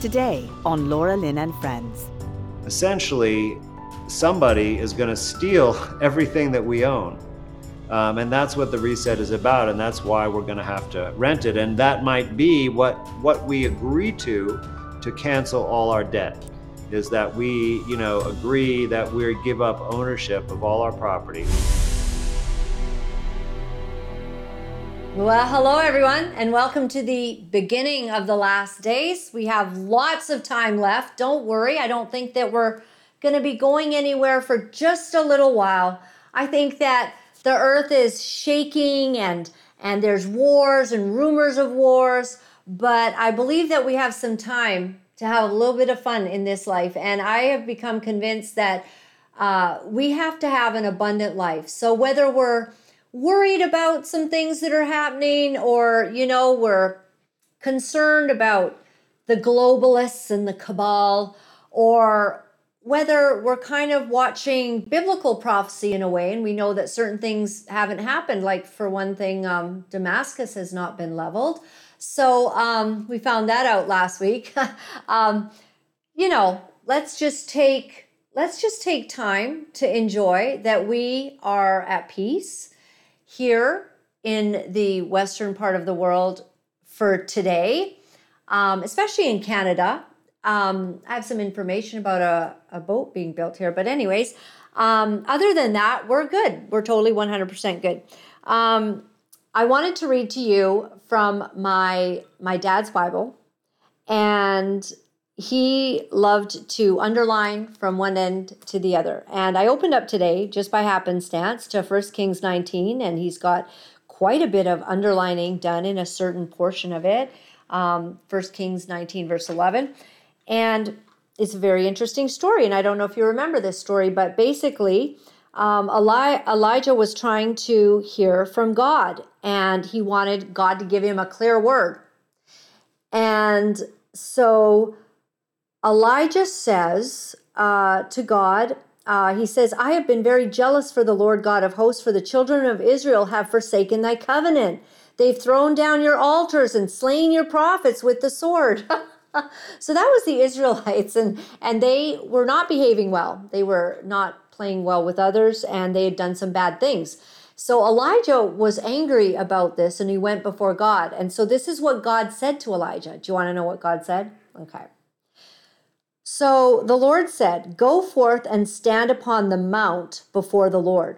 Today on Laura Lynn and Friends. Essentially, somebody is going to steal everything that we own. Um, and that's what the reset is about, and that's why we're going to have to rent it. And that might be what what we agree to to cancel all our debt is that we, you know, agree that we give up ownership of all our property. Well, hello everyone, and welcome to the beginning of the last days. We have lots of time left. Don't worry, I don't think that we're going to be going anywhere for just a little while. I think that the earth is shaking and and there's wars and rumors of wars, but I believe that we have some time to have a little bit of fun in this life. And I have become convinced that uh, we have to have an abundant life. So whether we're worried about some things that are happening or, you know, we're concerned about the globalists and the cabal or whether we're kind of watching biblical prophecy in a way, and we know that certain things haven't happened, like for one thing, um, Damascus has not been leveled. So um, we found that out last week. um, you know, let's just take let's just take time to enjoy that we are at peace here in the western part of the world for today, um, especially in Canada. Um, I have some information about a, a boat being built here. But, anyways, um, other than that, we're good. We're totally 100% good. Um, I wanted to read to you from my my dad's Bible, and he loved to underline from one end to the other. And I opened up today just by happenstance to 1 Kings 19, and he's got quite a bit of underlining done in a certain portion of it. Um, 1 Kings 19, verse 11. And it's a very interesting story. And I don't know if you remember this story, but basically, um, Eli- Elijah was trying to hear from God and he wanted God to give him a clear word. And so Elijah says uh, to God, uh, he says, I have been very jealous for the Lord God of hosts, for the children of Israel have forsaken thy covenant. They've thrown down your altars and slain your prophets with the sword. so that was the Israelites, and and they were not behaving well. They were not playing well with others, and they had done some bad things. So Elijah was angry about this, and he went before God. And so this is what God said to Elijah. Do you want to know what God said? Okay. So the Lord said, Go forth and stand upon the mount before the Lord.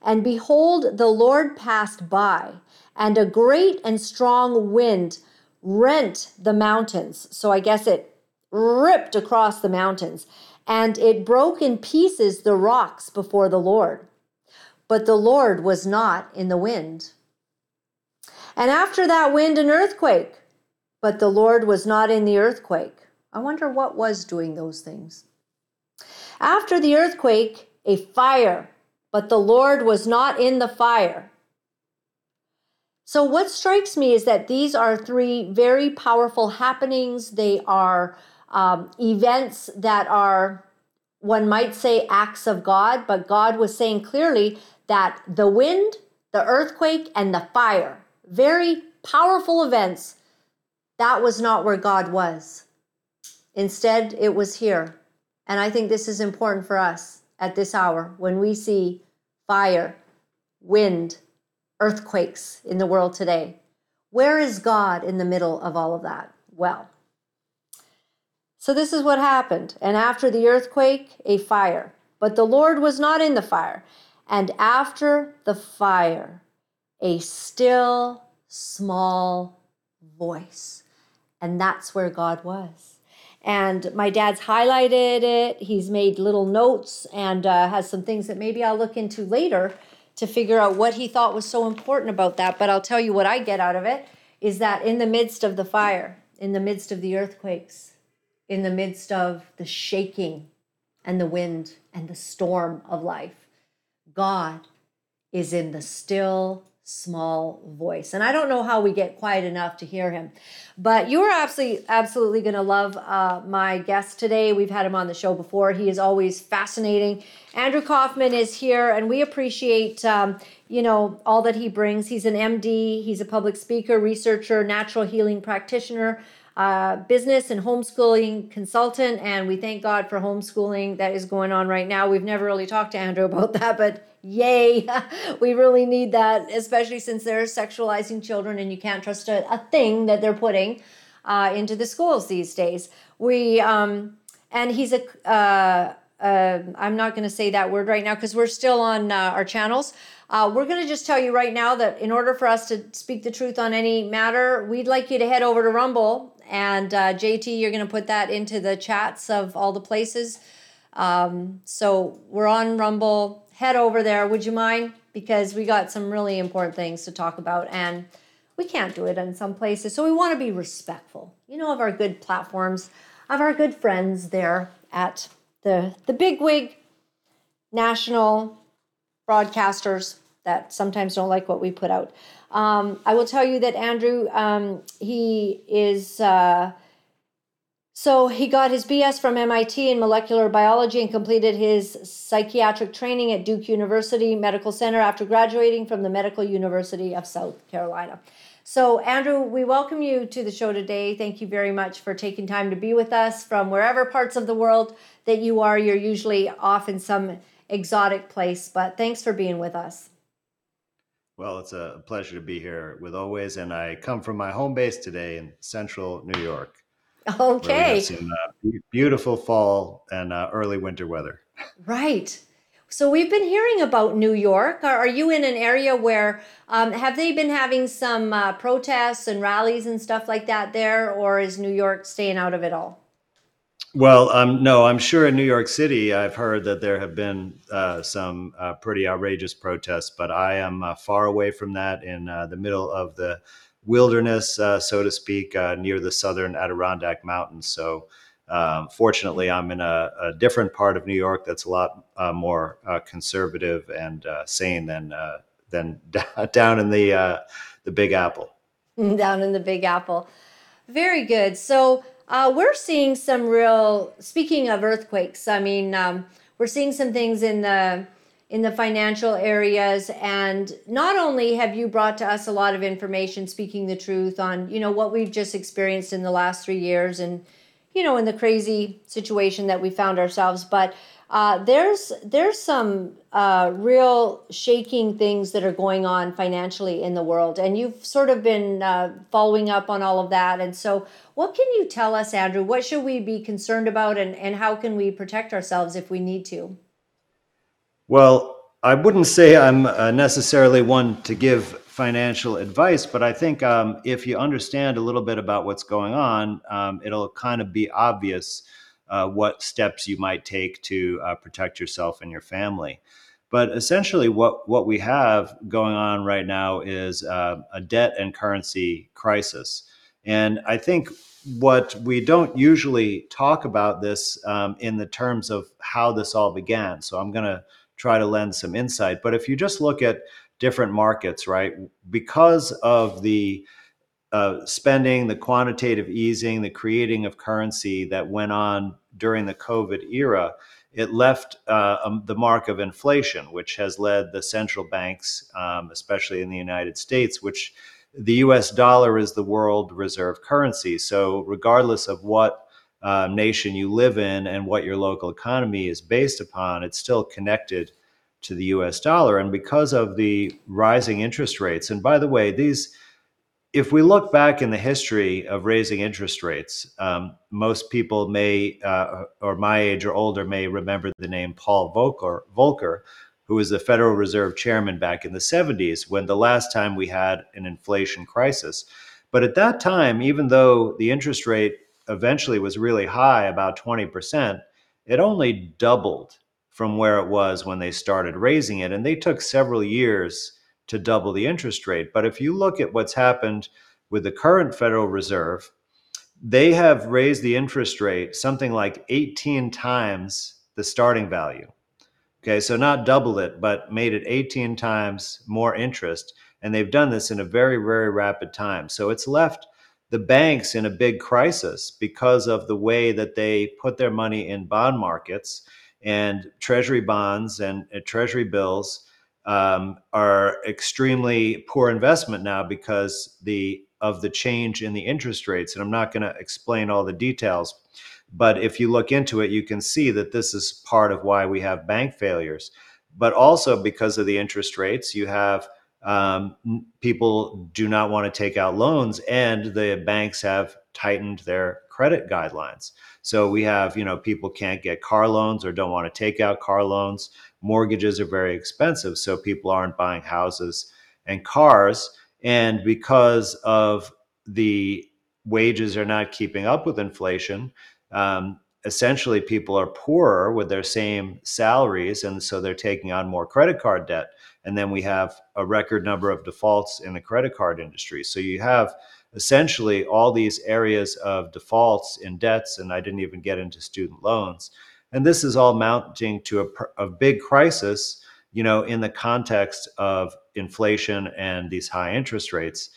And behold, the Lord passed by, and a great and strong wind rent the mountains. So I guess it ripped across the mountains and it broke in pieces the rocks before the Lord. But the Lord was not in the wind. And after that wind, an earthquake. But the Lord was not in the earthquake. I wonder what was doing those things. After the earthquake, a fire. But the Lord was not in the fire. So, what strikes me is that these are three very powerful happenings. They are um, events that are, one might say, acts of God, but God was saying clearly that the wind, the earthquake, and the fire, very powerful events, that was not where God was. Instead, it was here. And I think this is important for us at this hour when we see fire, wind, earthquakes in the world today. Where is God in the middle of all of that? Well, so this is what happened. And after the earthquake, a fire. But the Lord was not in the fire. And after the fire, a still small voice. And that's where God was. And my dad's highlighted it. He's made little notes and uh, has some things that maybe I'll look into later to figure out what he thought was so important about that. But I'll tell you what I get out of it is that in the midst of the fire, in the midst of the earthquakes, in the midst of the shaking and the wind and the storm of life, God is in the still small voice. And I don't know how we get quiet enough to hear him. But you are absolutely absolutely going to love uh, my guest today. We've had him on the show before. He is always fascinating. Andrew Kaufman is here, and we appreciate um, you know all that he brings. He's an MD. He's a public speaker, researcher, natural healing practitioner. Uh, business and homeschooling consultant, and we thank God for homeschooling that is going on right now. We've never really talked to Andrew about that, but yay, we really need that, especially since they're sexualizing children and you can't trust a, a thing that they're putting uh, into the schools these days. We um, and he's a. Uh, uh, I'm not going to say that word right now because we're still on uh, our channels. Uh, we're going to just tell you right now that in order for us to speak the truth on any matter, we'd like you to head over to Rumble. And uh, JT, you're going to put that into the chats of all the places. Um, so we're on Rumble. Head over there, would you mind? Because we got some really important things to talk about. And we can't do it in some places. So we want to be respectful, you know, of our good platforms, of our good friends there at the, the bigwig national broadcasters that sometimes don't like what we put out. Um, I will tell you that Andrew, um, he is. Uh, so he got his BS from MIT in molecular biology and completed his psychiatric training at Duke University Medical Center after graduating from the Medical University of South Carolina. So, Andrew, we welcome you to the show today. Thank you very much for taking time to be with us from wherever parts of the world that you are. You're usually off in some exotic place, but thanks for being with us. Well, it's a pleasure to be here with always, and I come from my home base today in central New York. Okay. Some uh, beautiful fall and uh, early winter weather. Right. So we've been hearing about New York. Are, are you in an area where um, have they been having some uh, protests and rallies and stuff like that there, or is New York staying out of it all? Well, um, no, I'm sure in New York City, I've heard that there have been uh, some uh, pretty outrageous protests, but I am uh, far away from that in uh, the middle of the wilderness, uh, so to speak, uh, near the southern Adirondack Mountains. So, um, fortunately, I'm in a, a, different part of New York that's a lot more conservative and sane than than down in the the Big Apple. Down in the Big Apple, very good. So. Uh, we're seeing some real. Speaking of earthquakes, I mean, um, we're seeing some things in the in the financial areas, and not only have you brought to us a lot of information, speaking the truth on you know what we've just experienced in the last three years, and you know in the crazy situation that we found ourselves, but uh, there's there's some uh, real shaking things that are going on financially in the world, and you've sort of been uh, following up on all of that. And so, what can you tell us, Andrew? What should we be concerned about, and and how can we protect ourselves if we need to? Well, I wouldn't say I'm uh, necessarily one to give financial advice, but I think um, if you understand a little bit about what's going on, um, it'll kind of be obvious uh, what steps you might take to uh, protect yourself and your family. But essentially, what, what we have going on right now is uh, a debt and currency crisis. And I think what we don't usually talk about this um, in the terms of how this all began. So I'm going to try to lend some insight. But if you just look at different markets, right, because of the uh, spending, the quantitative easing, the creating of currency that went on during the COVID era, it left uh, um, the mark of inflation, which has led the central banks, um, especially in the United States, which the US dollar is the world reserve currency. So, regardless of what uh, nation you live in and what your local economy is based upon, it's still connected to the US dollar. And because of the rising interest rates, and by the way, these if we look back in the history of raising interest rates, um, most people may, uh, or my age or older, may remember the name Paul Volcker, Volcker, who was the Federal Reserve chairman back in the 70s when the last time we had an inflation crisis. But at that time, even though the interest rate eventually was really high, about 20%, it only doubled from where it was when they started raising it. And they took several years to double the interest rate. But if you look at what's happened with the current Federal Reserve, they have raised the interest rate something like 18 times the starting value. Okay, so not double it, but made it 18 times more interest. And they've done this in a very, very rapid time. So it's left the banks in a big crisis because of the way that they put their money in bond markets and treasury bonds and uh, treasury bills um, are extremely poor investment now because the of the change in the interest rates. And I'm not going to explain all the details, but if you look into it, you can see that this is part of why we have bank failures. But also because of the interest rates, you have um, people do not want to take out loans, and the banks have tightened their credit guidelines. So we have, you know, people can't get car loans or don't want to take out car loans. Mortgages are very expensive, so people aren't buying houses and cars. And because of the wages are not keeping up with inflation, um, essentially people are poorer with their same salaries, and so they're taking on more credit card debt. And then we have a record number of defaults in the credit card industry. So you have essentially all these areas of defaults in debts, and I didn't even get into student loans. And this is all mounting to a, a big crisis, you know, in the context of inflation and these high interest rates.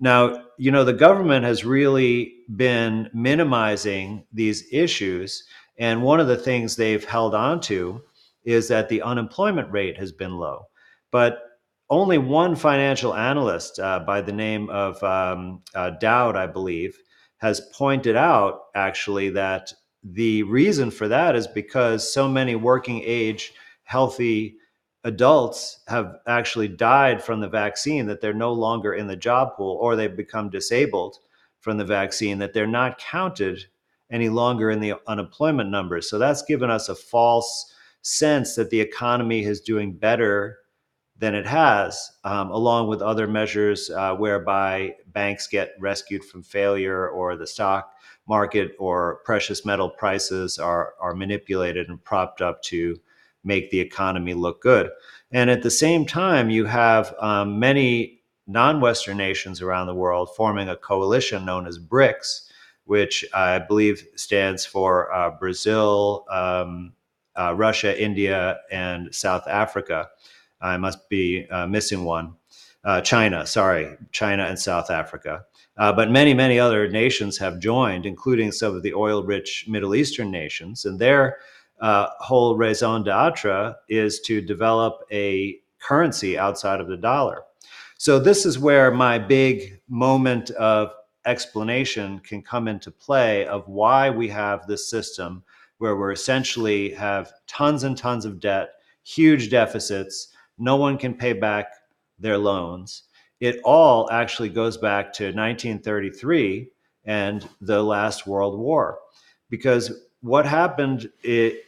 Now, you know, the government has really been minimizing these issues. And one of the things they've held on to is that the unemployment rate has been low. But only one financial analyst uh, by the name of um, uh, Dowd, I believe, has pointed out actually that the reason for that is because so many working age, healthy adults have actually died from the vaccine that they're no longer in the job pool or they've become disabled from the vaccine that they're not counted any longer in the unemployment numbers. So that's given us a false sense that the economy is doing better than it has, um, along with other measures uh, whereby banks get rescued from failure or the stock market or precious metal prices are, are manipulated and propped up to make the economy look good. And at the same time, you have um, many non Western nations around the world forming a coalition known as BRICS, which I believe stands for uh, Brazil, um, uh, Russia, India, and South Africa. I must be uh, missing one. Uh, China, sorry, China and South Africa. Uh, but many, many other nations have joined, including some of the oil rich Middle Eastern nations. And their uh, whole raison d'etre is to develop a currency outside of the dollar. So, this is where my big moment of explanation can come into play of why we have this system where we're essentially have tons and tons of debt, huge deficits, no one can pay back their loans. It all actually goes back to 1933 and the last World War. Because what happened it,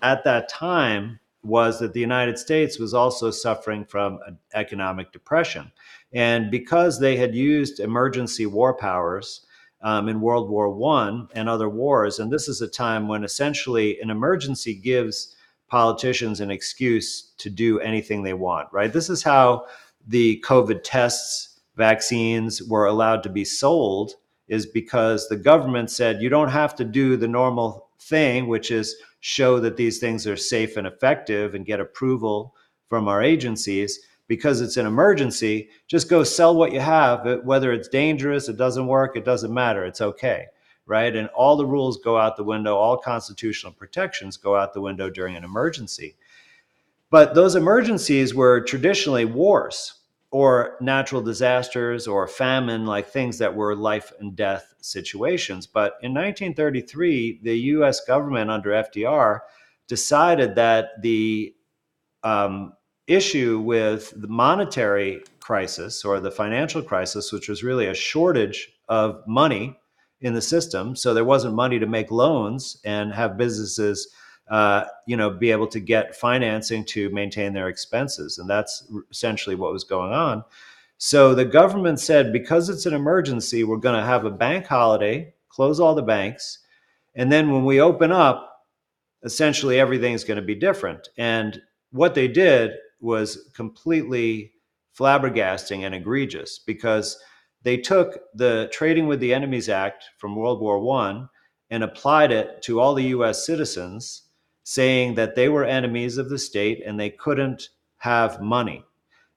at that time was that the United States was also suffering from an economic depression. And because they had used emergency war powers um, in World War I and other wars, and this is a time when essentially an emergency gives politicians an excuse to do anything they want, right? This is how the COVID tests, vaccines were allowed to be sold, is because the government said you don't have to do the normal thing, which is show that these things are safe and effective and get approval from our agencies. Because it's an emergency, just go sell what you have. Whether it's dangerous, it doesn't work, it doesn't matter. It's okay right? And all the rules go out the window, all constitutional protections go out the window during an emergency. But those emergencies were traditionally wars or natural disasters or famine, like things that were life and death situations. But in 1933, the US government under FDR decided that the um, issue with the monetary crisis or the financial crisis, which was really a shortage of money in the system. So there wasn't money to make loans and have businesses, uh, you know, be able to get financing to maintain their expenses. And that's essentially what was going on. So the government said, because it's an emergency, we're going to have a bank holiday, close all the banks. And then when we open up, essentially everything's going to be different. And what they did was completely flabbergasting and egregious because they took the Trading with the Enemies Act from World War One and applied it to all the US citizens, saying that they were enemies of the state and they couldn't have money.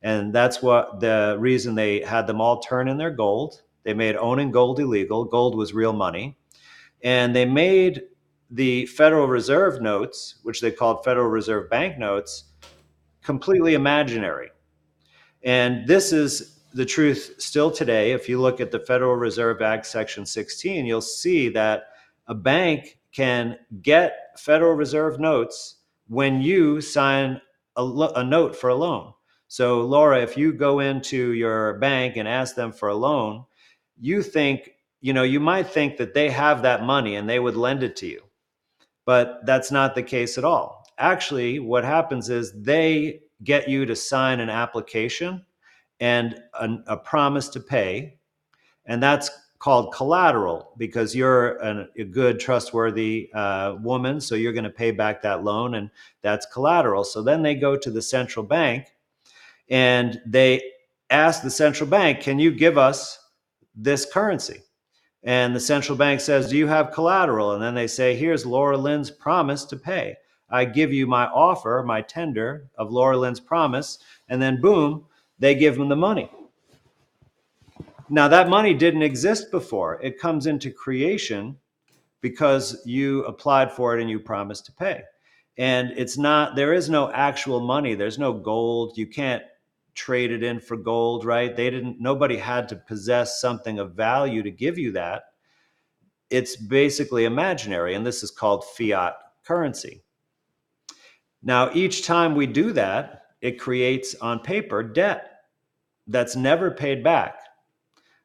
And that's what the reason they had them all turn in their gold. They made owning gold illegal. Gold was real money. And they made the Federal Reserve notes, which they called Federal Reserve bank notes, completely imaginary. And this is the truth still today. If you look at the Federal Reserve Act, Section 16, you'll see that a bank can get Federal Reserve notes when you sign a, lo- a note for a loan. So, Laura, if you go into your bank and ask them for a loan, you think, you know, you might think that they have that money and they would lend it to you. But that's not the case at all. Actually, what happens is they get you to sign an application and a, a promise to pay. And that's called collateral because you're an, a good, trustworthy uh, woman. So you're going to pay back that loan, and that's collateral. So then they go to the central bank and they ask the central bank, Can you give us this currency? And the central bank says, Do you have collateral? And then they say, Here's Laura Lynn's promise to pay. I give you my offer, my tender of Laura Lynn's promise. And then, boom, they give them the money. Now, that money didn't exist before. It comes into creation because you applied for it and you promised to pay. And it's not, there is no actual money. There's no gold. You can't trade it in for gold, right? They didn't, nobody had to possess something of value to give you that. It's basically imaginary. And this is called fiat currency. Now, each time we do that, it creates on paper debt that's never paid back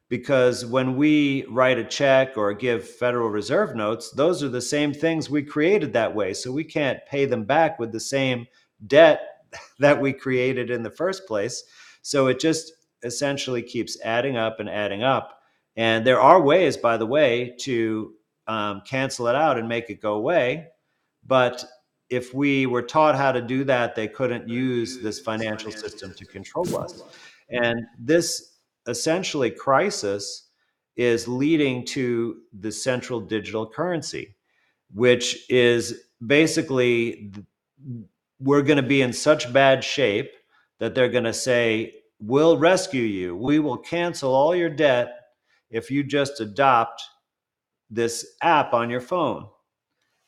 because when we write a check or give Federal Reserve notes, those are the same things we created that way. So we can't pay them back with the same debt that we created in the first place. So it just essentially keeps adding up and adding up. And there are ways, by the way, to um, cancel it out and make it go away. But if we were taught how to do that, they couldn't use this financial system to control us. And this essentially crisis is leading to the central digital currency, which is basically we're going to be in such bad shape that they're going to say, We'll rescue you. We will cancel all your debt if you just adopt this app on your phone.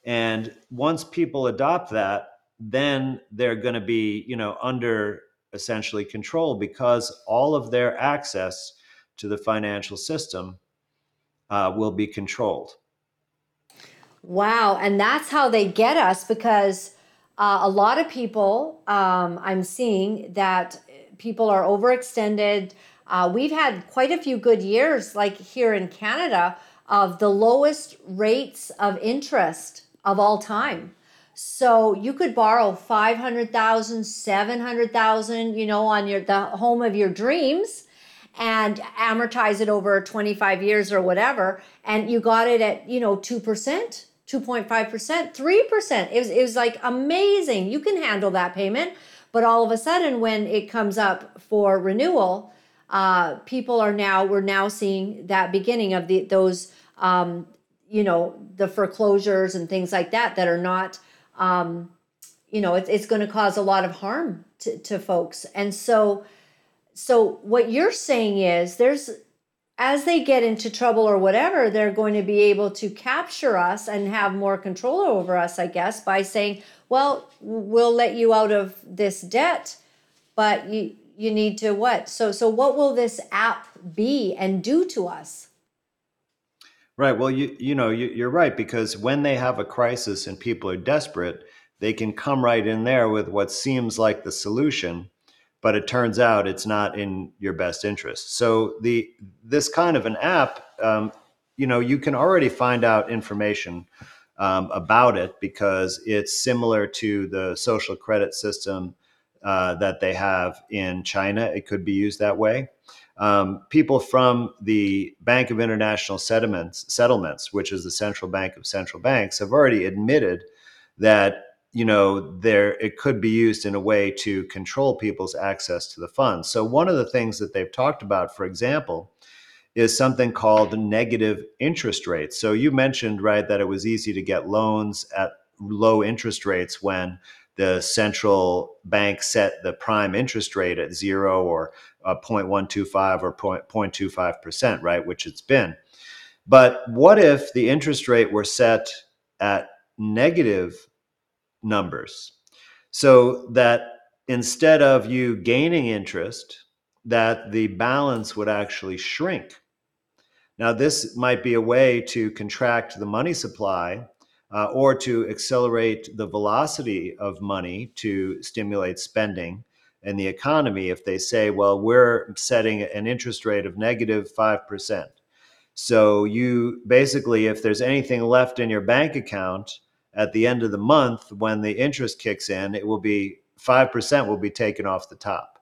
And once people adopt that, then they're going to be, you know, under essentially control because all of their access to the financial system uh, will be controlled. Wow. And that's how they get us because uh, a lot of people, um, I'm seeing that people are overextended. Uh, we've had quite a few good years, like here in Canada, of the lowest rates of interest of all time. So you could borrow 500,000, 700,000, you know, on your the home of your dreams and amortize it over 25 years or whatever and you got it at, you know, 2%, 2.5%, 3%. It was it was like amazing. You can handle that payment, but all of a sudden when it comes up for renewal, uh, people are now we're now seeing that beginning of the those um, you know the foreclosures and things like that that are not um, you know, it's, it's going to cause a lot of harm to, to folks. And so, so what you're saying is there's, as they get into trouble or whatever, they're going to be able to capture us and have more control over us, I guess, by saying, well, we'll let you out of this debt, but you, you need to what? So, so what will this app be and do to us? Right. Well, you you know you, you're right because when they have a crisis and people are desperate, they can come right in there with what seems like the solution, but it turns out it's not in your best interest. So the this kind of an app, um, you know, you can already find out information um, about it because it's similar to the social credit system uh, that they have in China. It could be used that way um, people from the Bank of International Settlements, Settlements, which is the central bank of central banks, have already admitted that you know there it could be used in a way to control people's access to the funds. So one of the things that they've talked about, for example, is something called negative interest rates. So you mentioned right that it was easy to get loans at low interest rates when the central bank set the prime interest rate at zero or uh, 0.125 or 0.25%, right, which it's been. But what if the interest rate were set at negative numbers so that instead of you gaining interest, that the balance would actually shrink. Now, this might be a way to contract the money supply uh, or to accelerate the velocity of money to stimulate spending in the economy if they say, well, we're setting an interest rate of negative 5%. So, you basically, if there's anything left in your bank account at the end of the month when the interest kicks in, it will be 5% will be taken off the top.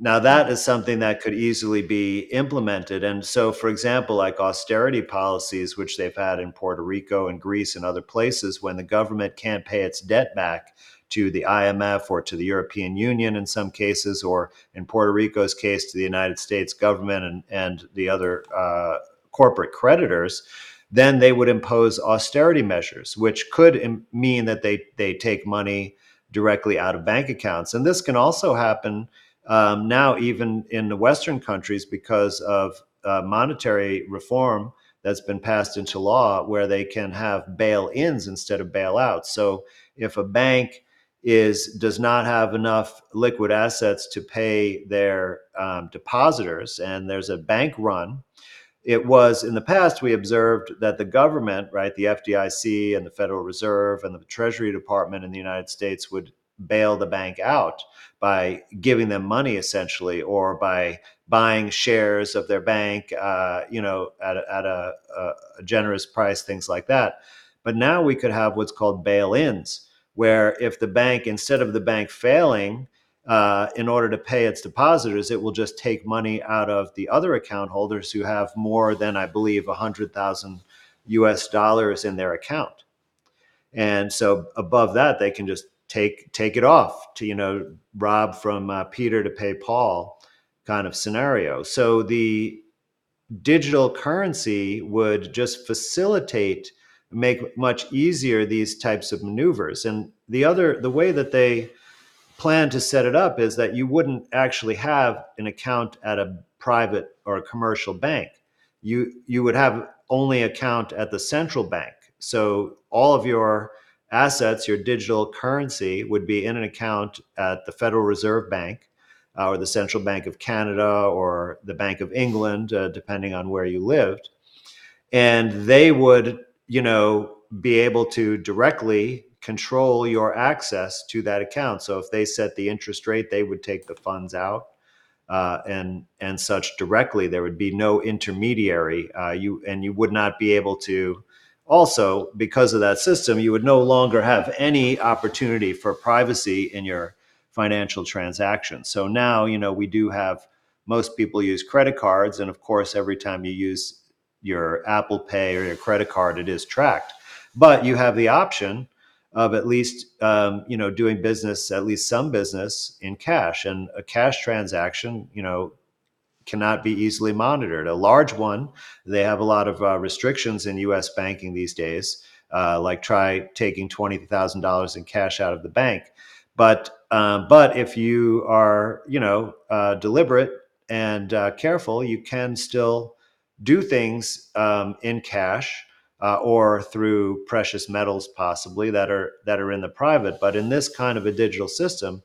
Now, that is something that could easily be implemented. And so, for example, like austerity policies, which they've had in Puerto Rico and Greece and other places, when the government can't pay its debt back to the IMF or to the European Union in some cases, or in Puerto Rico's case, to the United States government and, and the other uh, corporate creditors, then they would impose austerity measures, which could Im- mean that they, they take money directly out of bank accounts. And this can also happen um, now even in the Western countries because of uh, monetary reform that's been passed into law, where they can have bail-ins instead of bailouts. So if a bank is does not have enough liquid assets to pay their um, depositors, and there's a bank run. It was in the past we observed that the government, right, the FDIC and the Federal Reserve and the Treasury Department in the United States would bail the bank out by giving them money essentially or by buying shares of their bank uh, you know at, at a, a, generous price things like that but now we could have what's called bail-ins where if the bank instead of the bank failing uh, in order to pay its depositors it will just take money out of the other account holders who have more than i believe 100000 us dollars in their account and so above that they can just take take it off to you know rob from uh, Peter to pay Paul kind of scenario. So the digital currency would just facilitate make much easier these types of maneuvers. And the other the way that they plan to set it up is that you wouldn't actually have an account at a private or a commercial bank. You you would have only account at the central bank. So all of your assets, your digital currency, would be in an account at the Federal Reserve Bank uh, or the Central Bank of Canada or the Bank of England, uh, depending on where you lived. And they would, you know, be able to directly control your access to that account. So if they set the interest rate, they would take the funds out. Uh, and and such directly, there would be no intermediary. Uh, you and you would not be able to also because of that system you would no longer have any opportunity for privacy in your financial transactions so now you know we do have most people use credit cards and of course every time you use your apple pay or your credit card it is tracked but you have the option of at least um, you know doing business at least some business in cash and a cash transaction you know cannot be easily monitored. A large one, they have a lot of uh, restrictions in U.S. banking these days, uh, like try taking twenty thousand dollars in cash out of the bank. But um, but if you are you know uh, deliberate and uh, careful, you can still do things um, in cash. Uh, or through precious metals, possibly that are that are in the private. But in this kind of a digital system,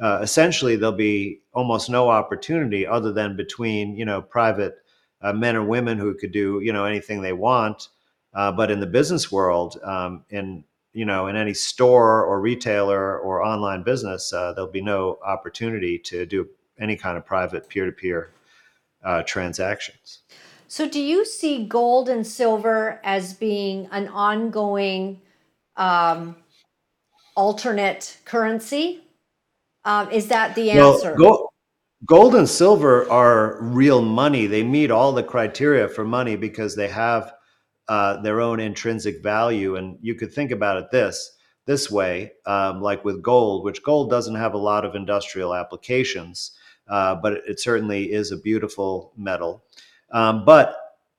uh, essentially there'll be almost no opportunity other than between you know private uh, men or women who could do you know anything they want uh, but in the business world um, in you know in any store or retailer or online business uh, there'll be no opportunity to do any kind of private peer-to-peer uh, transactions so do you see gold and silver as being an ongoing um, alternate currency um, is that the answer? Well, gold, gold and silver are real money. They meet all the criteria for money because they have uh, their own intrinsic value. And you could think about it this this way, um, like with gold, which gold doesn't have a lot of industrial applications, uh, but it certainly is a beautiful metal. Um, but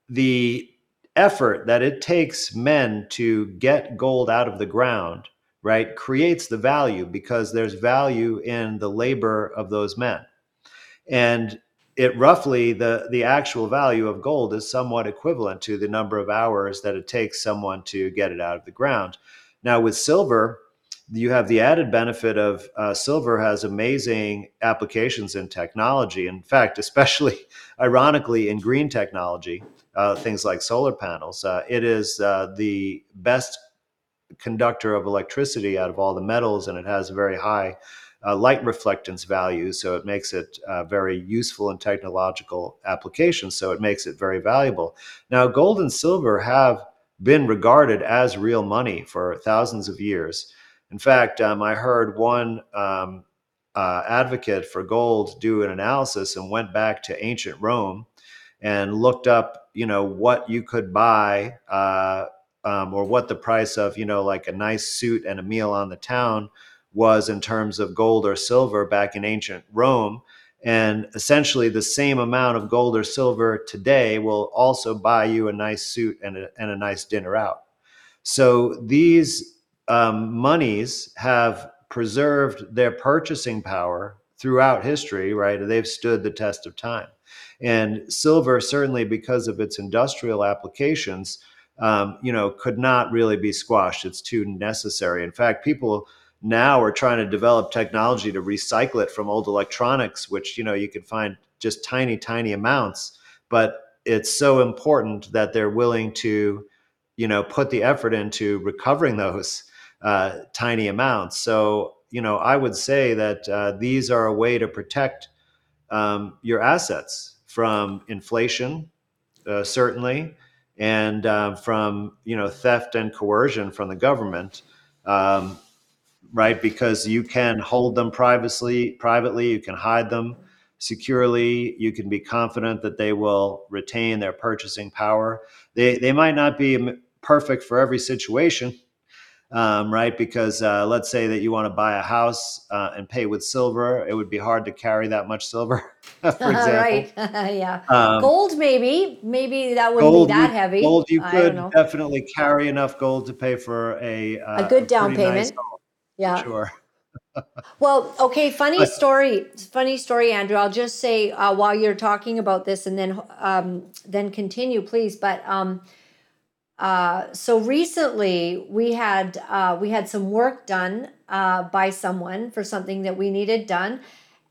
the effort that it takes men to get gold out of the ground right, creates the value because there's value in the labor of those men. And it roughly the the actual value of gold is somewhat equivalent to the number of hours that it takes someone to get it out of the ground. Now with silver, you have the added benefit of uh, silver has amazing applications in technology. In fact, especially ironically in green technology, uh, things like solar panels. Uh, it is uh, the best conductor of electricity out of all the metals, and it has a very high uh, light reflectance value. So it makes it uh, very useful in technological applications. So it makes it very valuable. Now, gold and silver have been regarded as real money for thousands of years. In fact, um, I heard one um, uh, advocate for gold do an analysis and went back to ancient Rome and looked up, you know, what you could buy uh, um, or what the price of, you know, like a nice suit and a meal on the town was in terms of gold or silver back in ancient Rome. And essentially, the same amount of gold or silver today will also buy you a nice suit and a, and a nice dinner out. So these um, monies have preserved their purchasing power throughout history, right? They've stood the test of time. And silver, certainly because of its industrial applications, um, you know, could not really be squashed. It's too necessary. In fact, people now are trying to develop technology to recycle it from old electronics, which you know you can find just tiny, tiny amounts. But it's so important that they're willing to, you know, put the effort into recovering those uh, tiny amounts. So you know, I would say that uh, these are a way to protect um, your assets from inflation, uh, certainly, and uh, from you know theft and coercion from the government. Um, right? Because you can hold them privately, privately, you can hide them securely, you can be confident that they will retain their purchasing power. They they might not be perfect for every situation, um, right? Because uh, let's say that you want to buy a house uh, and pay with silver, it would be hard to carry that much silver, for example. right. yeah. Um, gold, maybe. Maybe that wouldn't gold, be that heavy. gold, you I could definitely carry enough gold to pay for a uh, A good down nice payment. home, Yeah. Sure. Well, okay, funny story. Funny story, Andrew. I'll just say uh, while you're talking about this, and then um, then continue, please. But um, uh, so recently, we had uh, we had some work done uh, by someone for something that we needed done,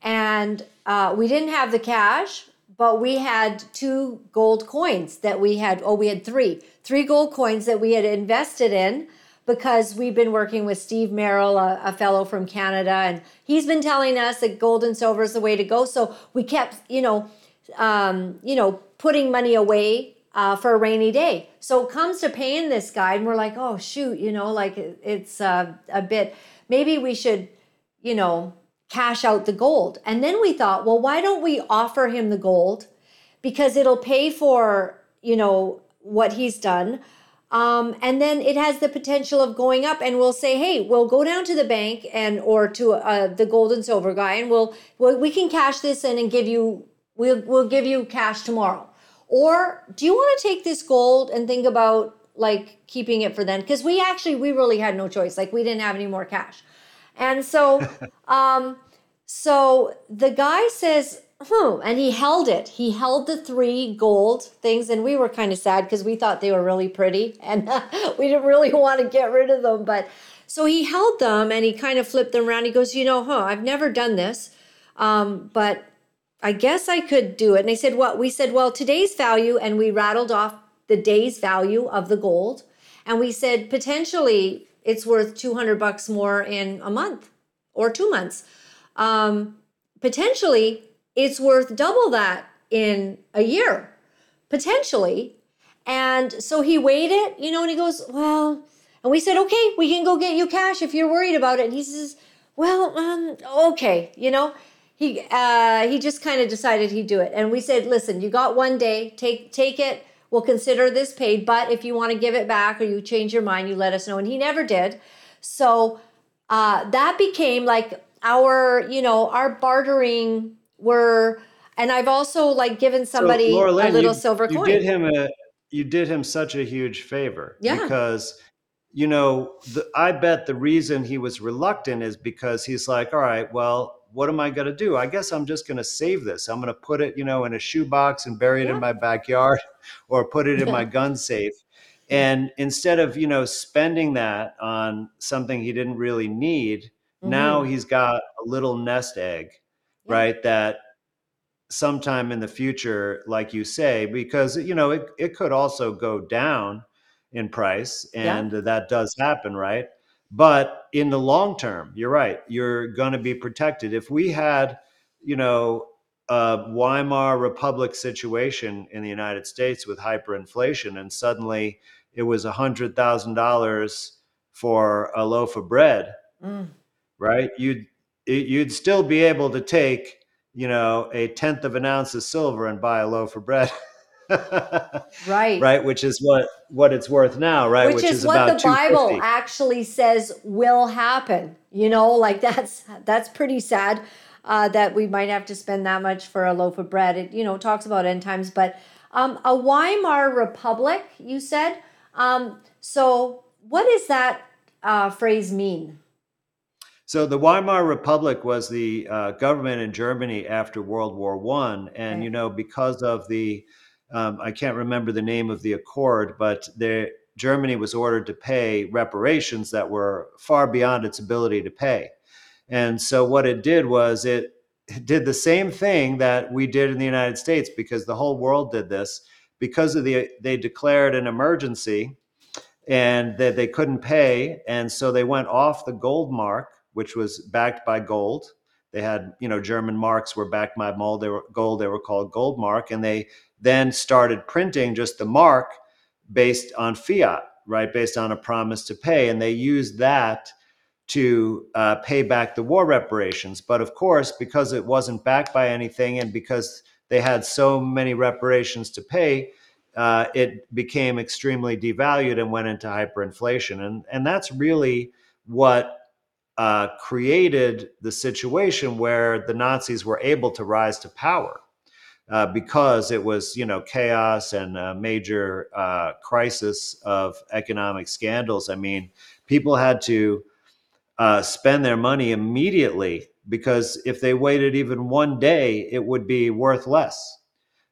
and uh, we didn't have the cash, but we had two gold coins that we had. Oh, we had three, three gold coins that we had invested in because we've been working with Steve Merrill, a, a, fellow from Canada, and he's been telling us that gold and silver is the way to go. So we kept, you know, um, you know, putting money away uh, for a rainy day. So it comes to paying this guy, and we're like, oh shoot, you know, like it's uh, a bit. Maybe we should, you know, cash out the gold. And then we thought, well, why don't we offer him the gold because it'll pay for, you know, what he's done um, and then it has the potential of going up and we'll say hey we'll go down to the bank and or to uh, the gold and silver guy and we'll, we'll we can cash this in and give you we'll, we'll give you cash tomorrow or do you want to take this gold and think about like keeping it for then because we actually we really had no choice like we didn't have any more cash and so um so the guy says Hmm. And he held it. He held the three gold things, and we were kind of sad because we thought they were really pretty, and we didn't really want to get rid of them. But so he held them, and he kind of flipped them around. He goes, "You know, huh? I've never done this, um, but I guess I could do it." And I said, "What?" We said, "Well, today's value," and we rattled off the day's value of the gold, and we said potentially it's worth two hundred bucks more in a month or two months. Um, potentially it's worth double that in a year, potentially. And so he weighed it, you know, and he goes, Well, and we said, Okay, we can go get you cash if you're worried about it. And he says, Well, um, okay, you know. He uh, he just kind of decided he'd do it. And we said, Listen, you got one day, take take it. We'll consider this paid, but if you want to give it back or you change your mind, you let us know. And he never did. So uh, that became like our, you know, our bartering were and I've also like given somebody so, Laura Lynn, a little you, silver you coin. did him a you did him such a huge favor Yeah. because you know the, I bet the reason he was reluctant is because he's like, all right, well, what am I going to do? I guess I'm just going to save this. I'm going to put it, you know, in a shoebox and bury it Yeah. in my backyard, or put it in my gun safe. And instead of, you know, spending that on something he didn't really need, now Mhm. he's got a little nest egg, Yeah. right? That sometime in the future, like you say, because you know it, it could also go down in price, Yeah. and that does happen, right? But in the long term, you're right. You're going to be protected. If we had, you know, a Weimar Republic situation in the United States with hyperinflation, and suddenly it was a hundred thousand dollars for a loaf of bread, Mm. right? You'd it- you'd still be able to take, you know, a tenth of an ounce of silver and buy a loaf of bread. Right. right, which is what what it's worth now, right? Which, is, what about the Bible actually says will happen. You know, like that's that's pretty sad uh, that we might have to spend that much for a loaf of bread. It you know talks about end times, but um, a Weimar Republic, you said. Um, so what does that uh, phrase mean? So the Weimar Republic was the uh, government in Germany after World War One, and Right. you know because of the um, I can't remember the name of the accord, but Germany was ordered to pay reparations that were far beyond its ability to pay, and so what it did was it did the same thing that we did in the United States because the whole world did this. Because of the they declared an emergency and that they couldn't pay and so they went off the gold mark which was backed by gold. They had you know german marks were backed by mold. They were gold they were called gold mark and they then started printing just the mark based on fiat right based on a promise to pay and they used that to uh, pay back the war reparations but of course because it wasn't backed by anything and because they had so many reparations to pay uh, it became extremely devalued and went into hyperinflation. And, and that's really what uh, created the situation where the Nazis were able to rise to power. Uh, because it was, you know, chaos and a major uh, crisis of economic scandals. I mean, people had to uh, spend their money immediately because if they waited even one day, it would be worth less.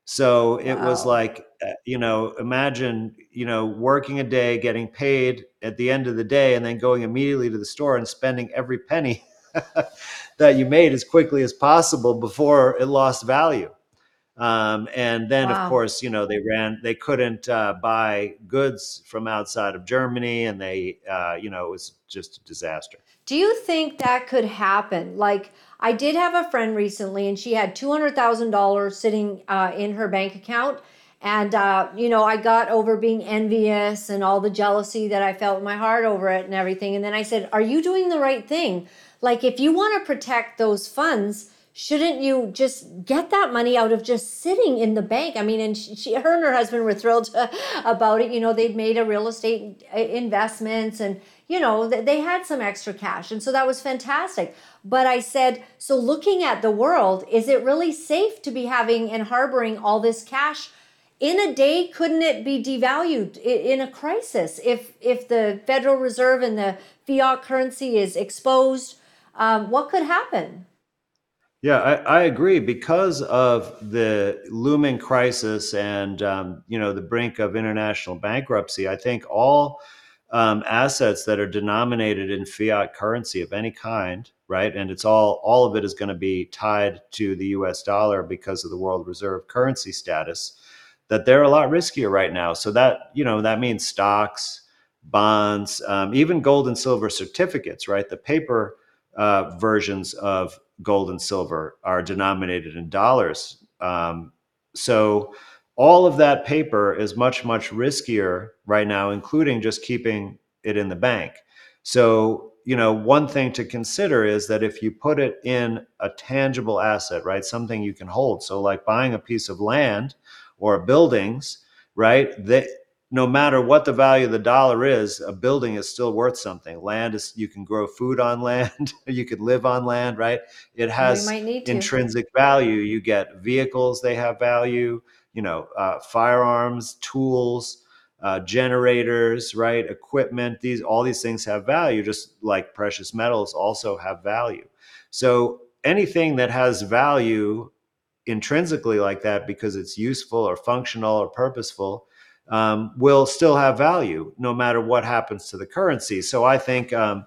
So it was like, uh, you know, imagine, you know, working a day, getting paid at the end of the day, and then going immediately to the store and spending every penny that you made as quickly as possible before it lost value. Um, and then, of course, you know, they ran, they couldn't uh, buy goods from outside of Germany, and they, uh, you know, it was just a disaster. Do you think that could happen? Like, I did have a friend recently, and she had two hundred thousand dollars sitting uh, in her bank account, and uh, you know, I got over being envious and all the jealousy that I felt in my heart over it and everything. And then I said, "Are you doing the right thing? Like, if you want to protect those funds." Shouldn't you just get that money out of just sitting in the bank? I mean, and she, she her and her husband were thrilled about it. You know, they'd made a real estate uh, investments and you know, they had some extra cash. And so that was fantastic. But I said, so looking at the world, is it really safe to be having and harboring all this cash? In a day, couldn't it be devalued in a crisis? If if the Federal Reserve and the fiat currency is exposed, um, what could happen? Yeah, I, I agree. Because of the looming crisis and um, you know the brink of international bankruptcy, I think all um, assets that are denominated in fiat currency of any kind, right, and it's all all of it is going to be tied to the U.S. dollar because of the world reserve currency status. That they're a lot riskier right now. So that you know that means stocks, bonds, um, even gold and silver certificates, right? The paper uh, versions of gold and silver are denominated in dollars. Um, so all of that paper is much, much riskier right now, including just keeping it in the bank. So, you know, one thing to consider is that if you put it in a tangible asset, right, something you can hold, so like buying a piece of land or buildings, right, that no matter what the value of the dollar is, a building is still worth something. Land is you can grow food on land, you could live on land, right? It has intrinsic value. You get vehicles, they have value, you know, uh, firearms, tools, uh, generators, right? Equipment, these all these things have value, just like precious metals also have value. So anything that has value intrinsically like that because it's useful or functional or purposeful um, will still have value no matter what happens to the currency. So I think, um,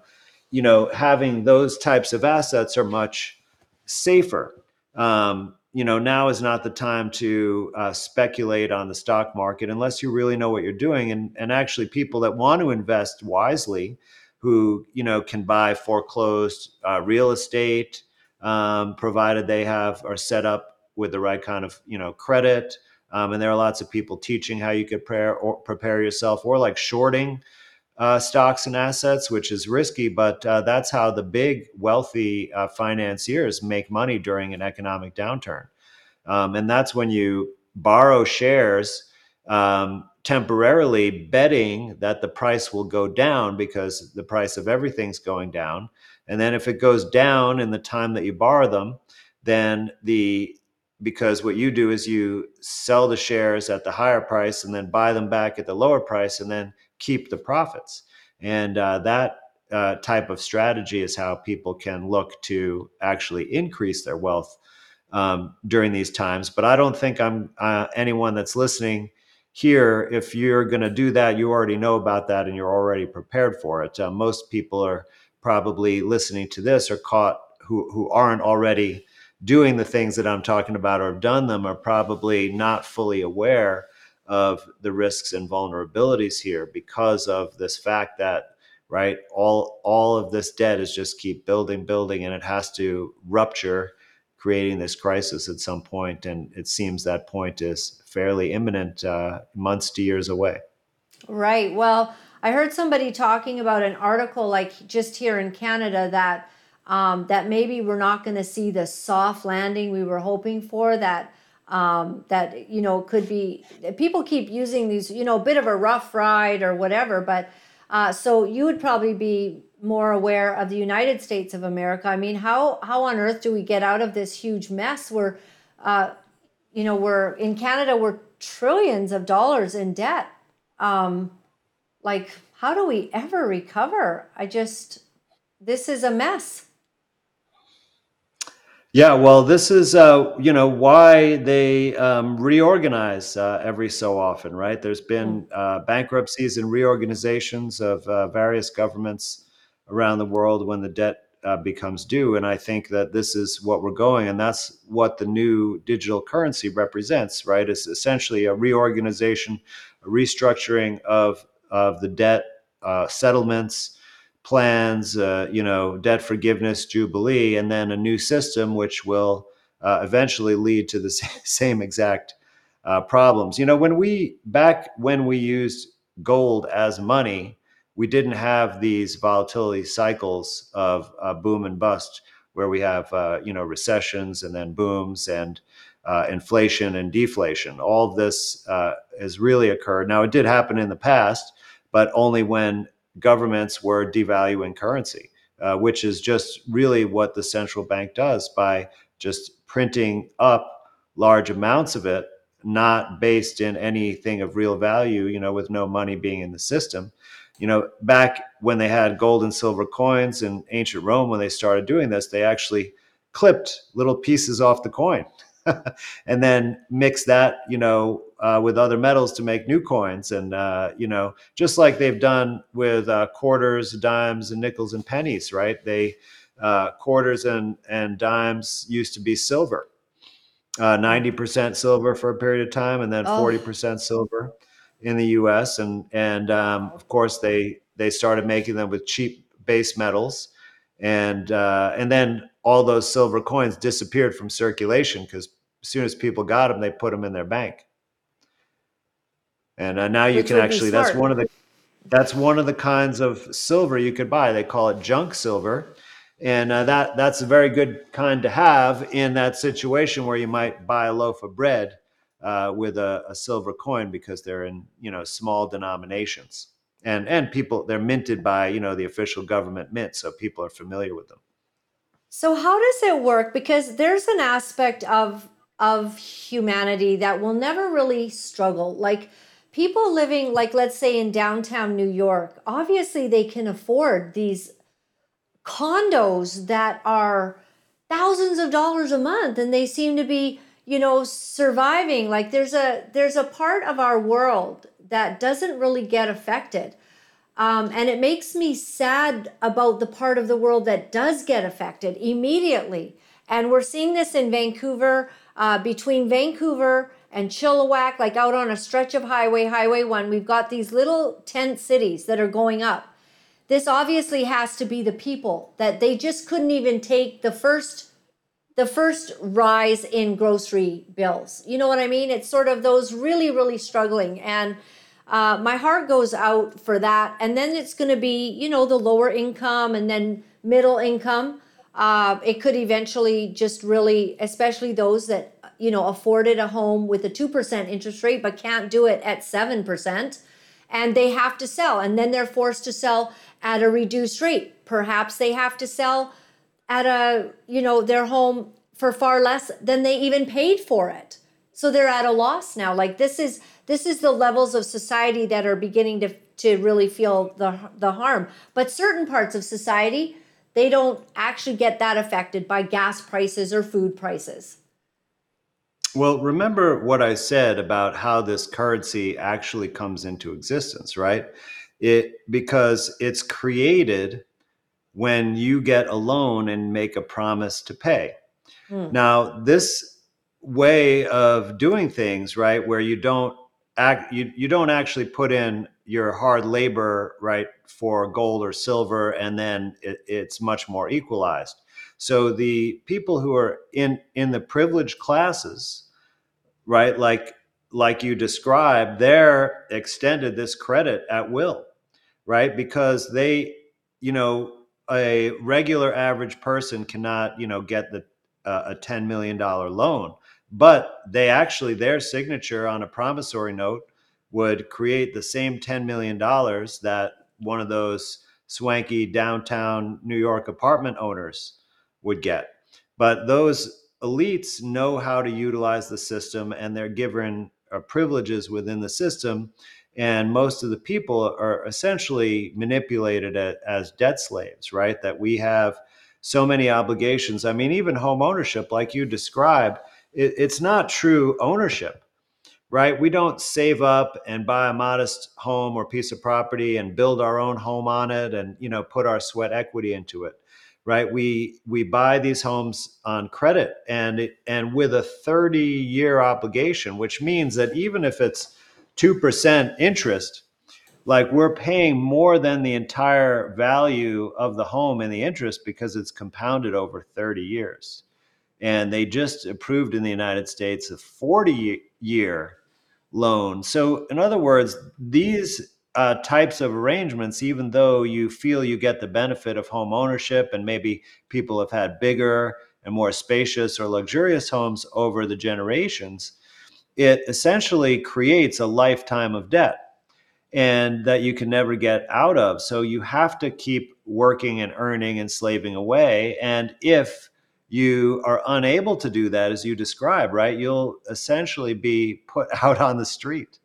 you know, having those types of assets are much safer. Um, you know, now is not the time to uh, speculate on the stock market unless you really know what you're doing. And, and actually, people that want to invest wisely, who you know can buy foreclosed uh, real estate, um, provided they have are set up with the right kind of you know credit. Um, and there are lots of people teaching how you could prepare or prepare yourself, or like shorting uh, stocks and assets, which is risky, but uh, that's how the big wealthy uh, financiers make money during an economic downturn. Um, and that's when you borrow shares um, temporarily, betting that the price will go down because the price of everything's going down. And then if it goes down in the time that you borrow them, then the because what you do is you sell the shares at the higher price and then buy them back at the lower price and then keep the profits. And uh, that uh, type of strategy is how people can look to actually increase their wealth um, during these times. But I don't think I'm uh, anyone that's listening here. If you're going to do that, you already know about that and you're already prepared for it. Uh, most people are probably listening to this are caught who who aren't already doing the things that I'm talking about or have done them are probably not fully aware of the risks and vulnerabilities here because of this fact that right all all of this debt is just keep building building and it has to rupture creating this crisis at some point and it seems that point is fairly imminent uh, months to years away. Right. Well i heard somebody talking about an article like just here in canada that um, that maybe we're not going to see the soft landing we were hoping for that um, that you know could be people keep using these you know a bit of a rough ride or whatever but uh, so you would probably be more aware of the united states of america. I mean how how on earth do we get out of this huge mess? Where uh, you know we're in canada we're trillions of dollars in debt. Um, like how do we ever recover? I just this is a mess yeah, well, this is uh, you know why they um, reorganize uh, every so often, right? There's been uh, bankruptcies and reorganizations of uh, various governments around the world when the debt uh, becomes due, and I think that this is what we're going, and that's what the new digital currency represents, right? It's essentially a reorganization, a restructuring of of the debt uh, settlements plans, uh, you know, debt forgiveness, jubilee, and then a new system which will uh, eventually lead to the same exact uh, problems. You know, when we back when we used gold as money, we didn't have these volatility cycles of uh, boom and bust, where we have uh, you know recessions and then booms and uh, inflation and deflation. All of this has really occurred. Now, it did happen in the past, but only when governments were devaluing currency, uh, which is just really what the central bank does by just printing up large amounts of it, not based in anything of real value, you know, with no money being in the system. You know, back when they had gold and silver coins in ancient Rome, when they started doing this, they actually clipped little pieces off the coin and then mix that, you know, uh, with other metals to make new coins. And, uh, you know, just like they've done with uh, quarters, dimes, and nickels and pennies, right? They, uh, quarters and, and dimes used to be silver, 90% uh, silver for a period of time, and then oh. 40% silver in the US. And, and um, of course, they, they started making them with cheap base metals. And, uh, and then all those silver coins disappeared from circulation because as soon as people got them, they put them in their bank. And uh, now you Which can actually that's one of the that's one of the kinds of silver you could buy. They call it junk silver, and uh, that that's a very good kind to have in that situation where you might buy a loaf of bread uh, with a, a silver coin because they're in you know small denominations and and people they're minted by you know the official government mint, so people are familiar with them. So how does it work? Because there's an aspect of of humanity that will never really struggle. Like people living, like let's say in downtown New York, obviously they can afford these condos that are thousands of dollars a month and they seem to be you know surviving like there's a there's a part of our world that doesn't really get affected. Um, and it makes me sad about the part of the world that does get affected immediately. And we're seeing this in Vancouver, uh, between Vancouver and Chilliwack, like out on a stretch of highway, Highway 1, we've got these little tent cities that are going up. This obviously has to be the people that they just couldn't even take the first the first rise in grocery bills. You know what I mean? It's sort of those really, really struggling. And uh, my heart goes out for that. And then it's going to be, you know, the lower income and then middle income. Uh, it could eventually just really, especially those that, you know, afforded a home with a 2% interest rate but can't do it at 7%. And they have to sell. And then they're forced to sell at a reduced rate. Perhaps they have to sell at a, you know, their home for far less than they even paid for it. So they're at a loss now. Like this is this is the levels of society that are beginning to to really feel the the harm. But certain parts of society, they don't actually get that affected by gas prices or food prices. Well, remember what I said about how this currency actually comes into existence, right? It because it's created when you get a loan and make a promise to pay. Mm. Now, this way of doing things, right, where you don't act you, you don't actually put in your hard labor right for gold or silver and then it, it's much more equalized. So the people who are in in the privileged classes right like like you described they're extended this credit at will right because they you know a regular average person cannot, you know, get the uh, a ten million dollar loan, but they actually their signature on a promissory note would create the same ten million dollars that one of those swanky downtown New York apartment owners would get. But those elites know how to utilize the system, and they're given uh, privileges within the system and most of the people are essentially manipulated as debt slaves right that we have so many obligations i mean even home ownership like you described it, it's not true ownership right we don't save up and buy a modest home or piece of property and build our own home on it and you know put our sweat equity into it right we we buy these homes on credit and it, and with a 30 year obligation which means that even if it's 2% interest, like we're paying more than the entire value of the home in the interest because it's compounded over 30 years. And they just approved in the United States a 40 year loan. So, in other words, these uh, types of arrangements, even though you feel you get the benefit of home ownership and maybe people have had bigger and more spacious or luxurious homes over the generations, it essentially creates a lifetime of debt and that you can never get out of. So you have to keep working and earning and slaving away. And if you are unable to do that, as you describe, right, you'll essentially be put out on the street.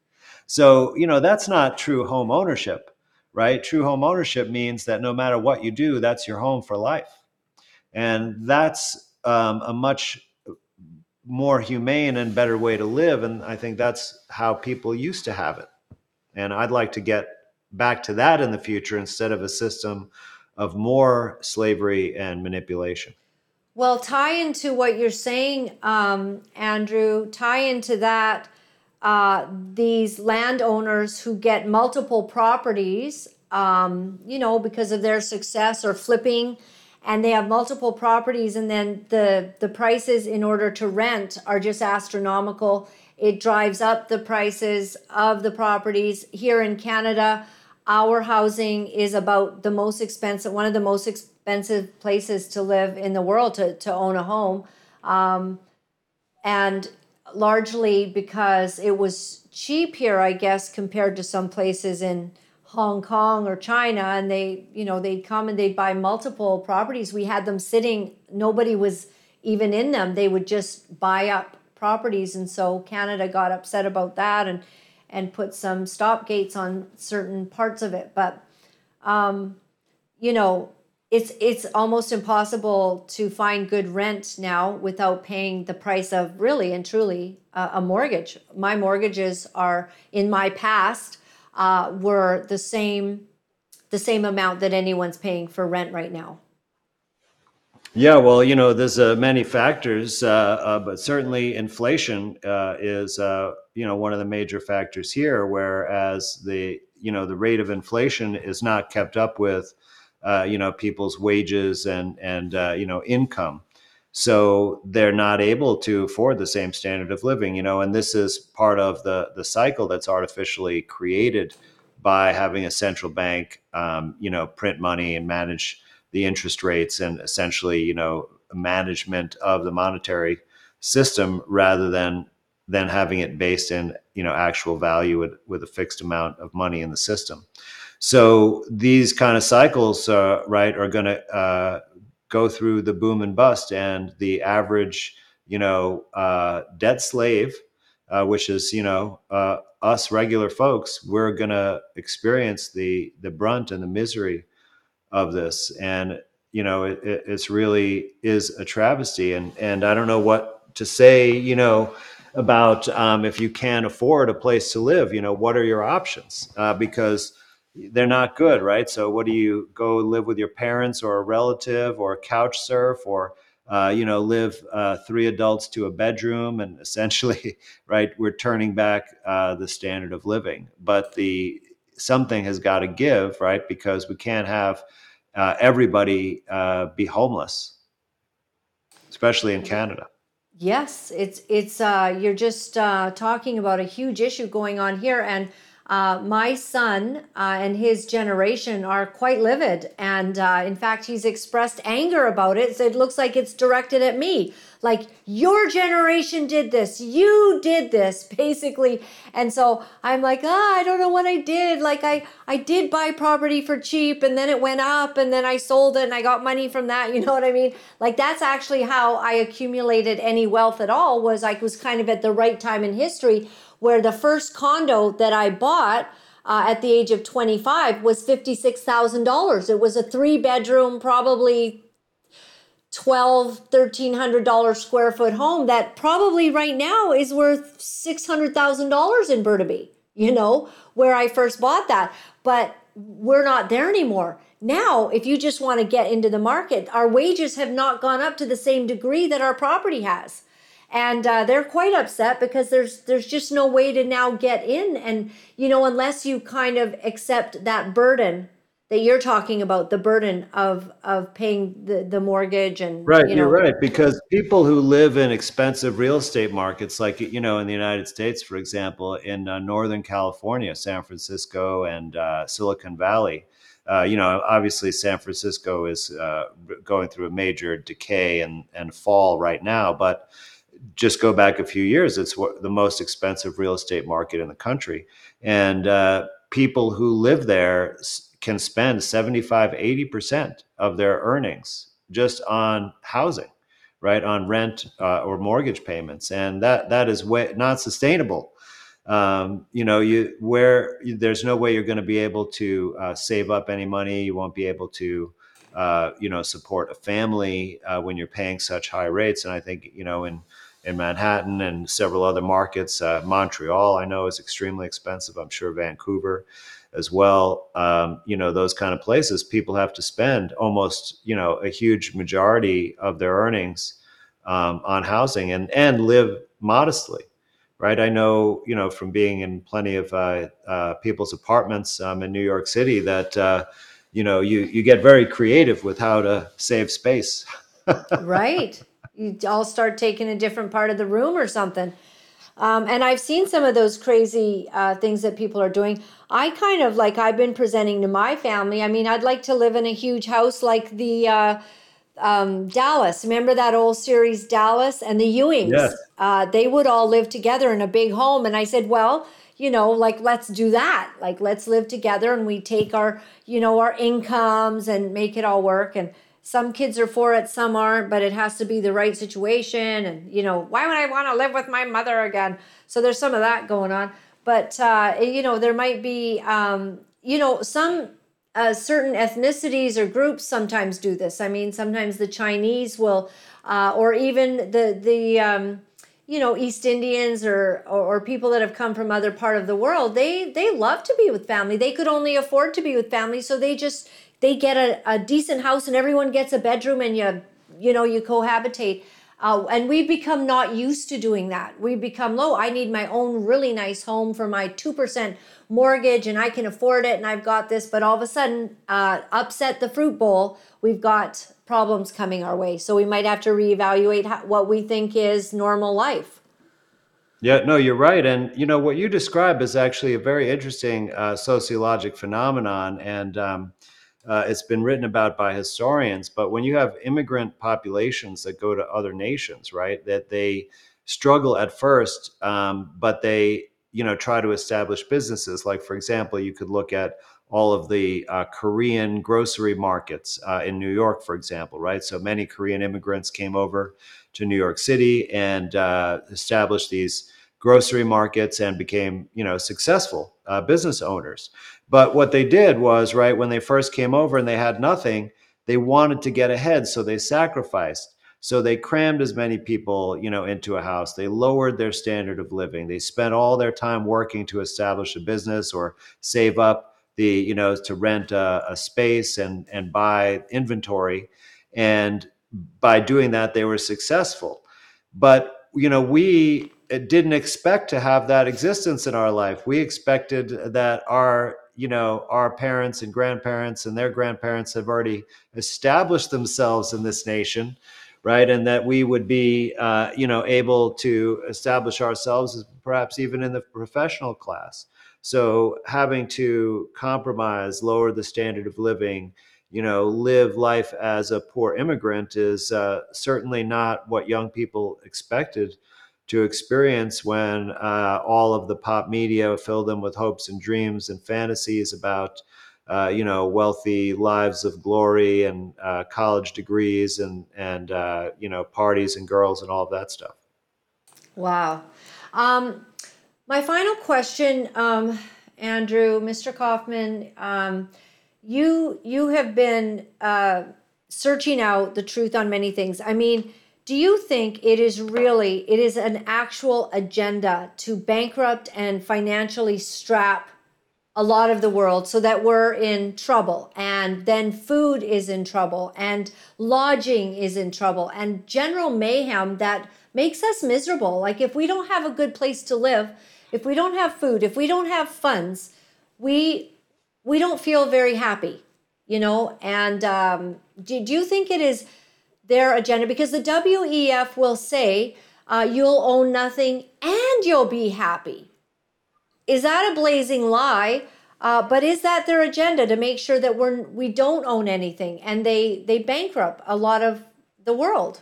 So, you know, that's not true home ownership, right? True home ownership means that no matter what you do, that's your home for life. And that's um, a much more humane and better way to live. And I think that's how people used to have it. And I'd like to get back to that in the future instead of a system of more slavery and manipulation. Well, tie into what you're saying, um, Andrew, tie into that uh, these landowners who get multiple properties, um, you know, because of their success or flipping and they have multiple properties and then the the prices in order to rent are just astronomical. It drives up the prices of the properties. Here in canada our housing is about the most expensive one of the most expensive places to live in the world to, to own a home um, and largely because it was cheap here i guess compared to some places in Hong Kong or China and they, you know, they'd come and they'd buy multiple properties. We had them sitting, nobody was even in them. They would just buy up properties. And so Canada got upset about that and and put some stop gates on certain parts of it. But um, you know, it's it's almost impossible to find good rent now without paying the price of really and truly uh, a mortgage. My mortgages are in my past uh, were the same the same amount that anyone's paying for rent right now. Yeah, well, you know, there's uh, many factors, uh, uh, but certainly inflation uh, is, you know, one of the major factors here. Whereas the, you know, the rate of inflation is not kept up with, uh, you know, people's wages and and you know income, so they're not able to afford the same standard of living. You know, and this is part of the the cycle that's artificially created by having a central bank, um, you know, print money and manage the interest rates and essentially, you know, management of the monetary system rather than than having it based in you know actual value with, with a fixed amount of money in the system. So these kind of cycles, uh, right, are going to uh, go through the boom and bust, and the average, you know, uh, debt slave, uh, which is you know uh, us regular folks, we're going to experience the the brunt and the misery of this. And you know it, it's really is a travesty. And and i don't know what to say you know about um, if you can't afford a place to live you know what are your options? Uh, because they're not good right? So what do you go live with your parents or a relative or couch surf or uh, you know live uh, three adults to a bedroom? And essentially right we're turning back uh, the standard of living. But the something has got to give right? Because we can't have uh, everybody uh, be homeless, especially in Canada. Yes, it's it's uh, you're just uh, talking about a huge issue going on here, and uh, my son uh, and his generation are quite livid, and uh, in fact, he's expressed anger about it. So it looks like it's directed at me. Like your generation did this you did this basically. And so i'm like ah i don't know what i did. Like i i did buy property for cheap and then it went up and then i sold it and i got money from that you know what i mean? Like that's actually how i accumulated any wealth at all was i was kind of at the right time in history where the first condo that i bought uh, at the age of 25 was $56,000. It was a three bedroom, probably twelve, thirteen hundred dollar square foot home that probably right now is worth six hundred thousand dollars in Burnaby, you know, where I first bought that. But we're not there anymore. Now, if you just want to get into the market, our wages have not gone up to the same degree that our property has. And uh, they're quite upset because there's there's just no way to now get in, and you know unless you kind of accept that burden that you're talking about the burden of of paying the, the mortgage and right you know. you're right. Because people who live in expensive real estate markets like you know in the united states for example in uh, northern california san francisco and uh, silicon valley uh, you know obviously san francisco is uh, going through a major decay and, and fall right now. But just go back a few years it's the most expensive real estate market in the country. And uh, people who live there can spend 75 80% of their earnings just on housing right on rent uh, or mortgage payments. And that that is way, not sustainable. Um, you know you where there's no way you're going to be able to uh, save up any money. You won't be able to uh, you know support a family uh, when you're paying such high rates. And i think you know in in manhattan and several other markets uh, montreal i know is extremely expensive i'm sure vancouver as well. Um, you know, those kind of places, people have to spend almost, you know, a huge majority of their earnings um, on housing and and live modestly, right? I know, you know, from being in plenty of uh, uh, people's apartments um, in New York City that, uh, you know, you you get very creative with how to save space. right. You all start taking a different part of the room or something. Um, and I've seen some of those crazy uh, things that people are doing. I kind of like I've been presenting to my family. I mean, I'd like to live in a huge house like the uh, um, Dallas. Remember that old series Dallas and the Ewings? Yes. Uh, they would all live together in a big home, and I said, well. You know, like let's do that. Like let's live together and we take our, you know, our incomes and make it all work. And some kids are for it, some aren't, but it has to be the right situation. And, you know, why would I want to live with my mother again? So there's some of that going on. But, uh, you know, there might be, um, you know, some uh, certain ethnicities or groups sometimes do this. I mean, sometimes the Chinese will, uh, or even the the um, you know East Indians or, or, or people that have come from other part of the world. They they love to be with family. They could only afford to be with family, so they just they get a, a decent house and everyone gets a bedroom and you you know you cohabitate. Uh, and we've become not used to doing that. We've become low. I need my own really nice home for my 2% mortgage and I can afford it and I've got this. But all of a sudden, uh, upset the fruit bowl, we've got problems coming our way. So we might have to reevaluate how, what we think is normal life. Yeah, no, you're right. And you know what you describe is actually a very interesting uh, sociologic phenomenon, and um, uh, it's been written about by historians. But when you have immigrant populations that go to other nations, right, that they struggle at first, um, but they you know try to establish businesses. Like for example, you could look at all of the uh, Korean grocery markets uh, in New York, for example, right? So many Korean immigrants came over to New York City and uh, established these grocery markets and became, you know, successful uh, business owners. But what they did was, right, when they first came over and they had nothing, they wanted to get ahead, so they sacrificed. So they crammed as many people, you know, into a house. They lowered their standard of living. They spent all their time working to establish a business or save up the, you know, to rent a, a space and and buy inventory. And by doing that, they were successful. But you know, we eh, didn't expect to have that existence in our life. We expected that our you know our parents and grandparents and their grandparents have already established themselves in this nation right? And that we would be uh, you know able to establish ourselves perhaps even in the professional class. So having to compromise lower the standard of living you know live life as a poor immigrant is uh, certainly not what young people expected to experience when uh, all of the pop media filled them with hopes and dreams and fantasies about uh, you know, wealthy lives of glory and uh, college degrees and and uh, you know parties and girls and all of that stuff. Wow. Um, my final question, um, Andrew, Mr. Kaufman, um, you you have been uh, searching out the truth on many things. I mean, do you think it is really it is an actual agenda to bankrupt and financially strap? a lot of the world so that we're in trouble and then food is in trouble and lodging is in trouble and general mayhem that makes us miserable like if we don't have a good place to live if we don't have food if we don't have funds we we don't feel very happy you know and um, do, do you think it is their agenda because the wef will say uh, you'll own nothing and you'll be happy is that a blazing lie? Uh, but is that their agenda to make sure that we're we don't own anything and they they bankrupt a lot of the world?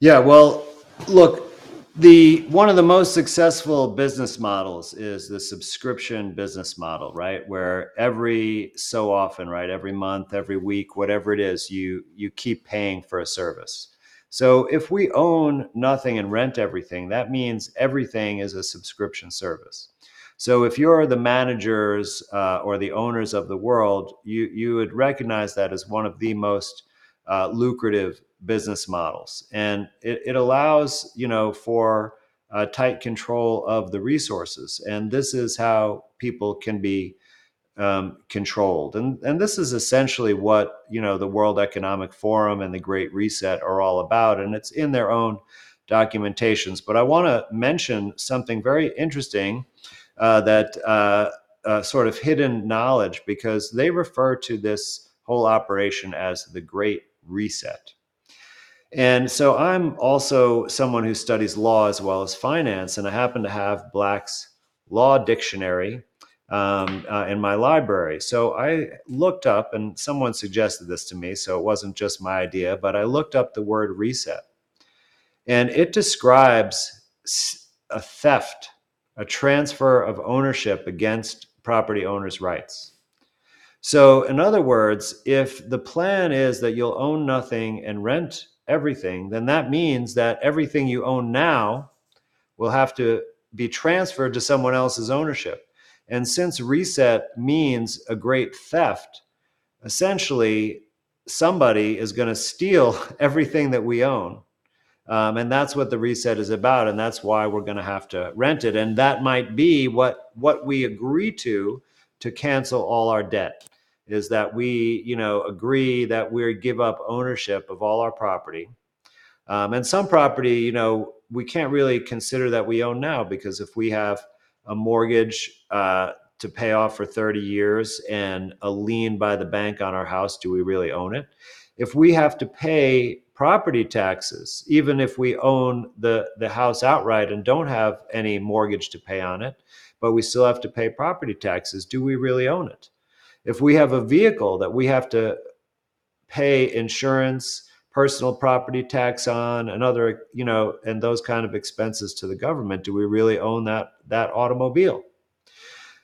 Yeah, well, look, the one of the most successful business models is the subscription business model, right? Where every so often, right, every month, every week, whatever it is, you you keep paying for a service. So if we own nothing and rent everything, that means everything is a subscription service. So if you're the managers uh, or the owners of the world, you you would recognize that as one of the most uh, lucrative business models, and it, it allows you know for tight control of the resources, and this is how people can be um, controlled. And, and this is essentially what, you know, the World Economic Forum and the Great Reset are all about. And it's in their own documentations. But I want to mention something very interesting uh, that uh, uh, sort of hidden knowledge because they refer to this whole operation as the Great Reset. And so I'm also someone who studies law as well as finance, and I happen to have Black's Law Dictionary um, uh, in my library. So I looked up, and someone suggested this to me, so it wasn't just my idea, but I looked up the word reset. And it describes a theft, a transfer of ownership against property owners' rights. So, in other words, if the plan is that you'll own nothing and rent everything, then that means that everything you own now will have to be transferred to someone else's ownership. And since reset means a great theft, essentially somebody is going to steal everything that we own. Um, and that's what the reset is about. And that's why we're going to have to rent it. And that might be what, what we agree to to cancel all our debt is that we, you know, agree that we give up ownership of all our property. Um, and some property, you know, we can't really consider that we own now because if we have a mortgage uh, to pay off for 30 years and a lien by the bank on our house, do we really own it? If we have to pay property taxes, even if we own the, the house outright and don't have any mortgage to pay on it, but we still have to pay property taxes, do we really own it? If we have a vehicle that we have to pay insurance, personal property tax on, and other, you know, and those kind of expenses to the government, do we really own that that automobile?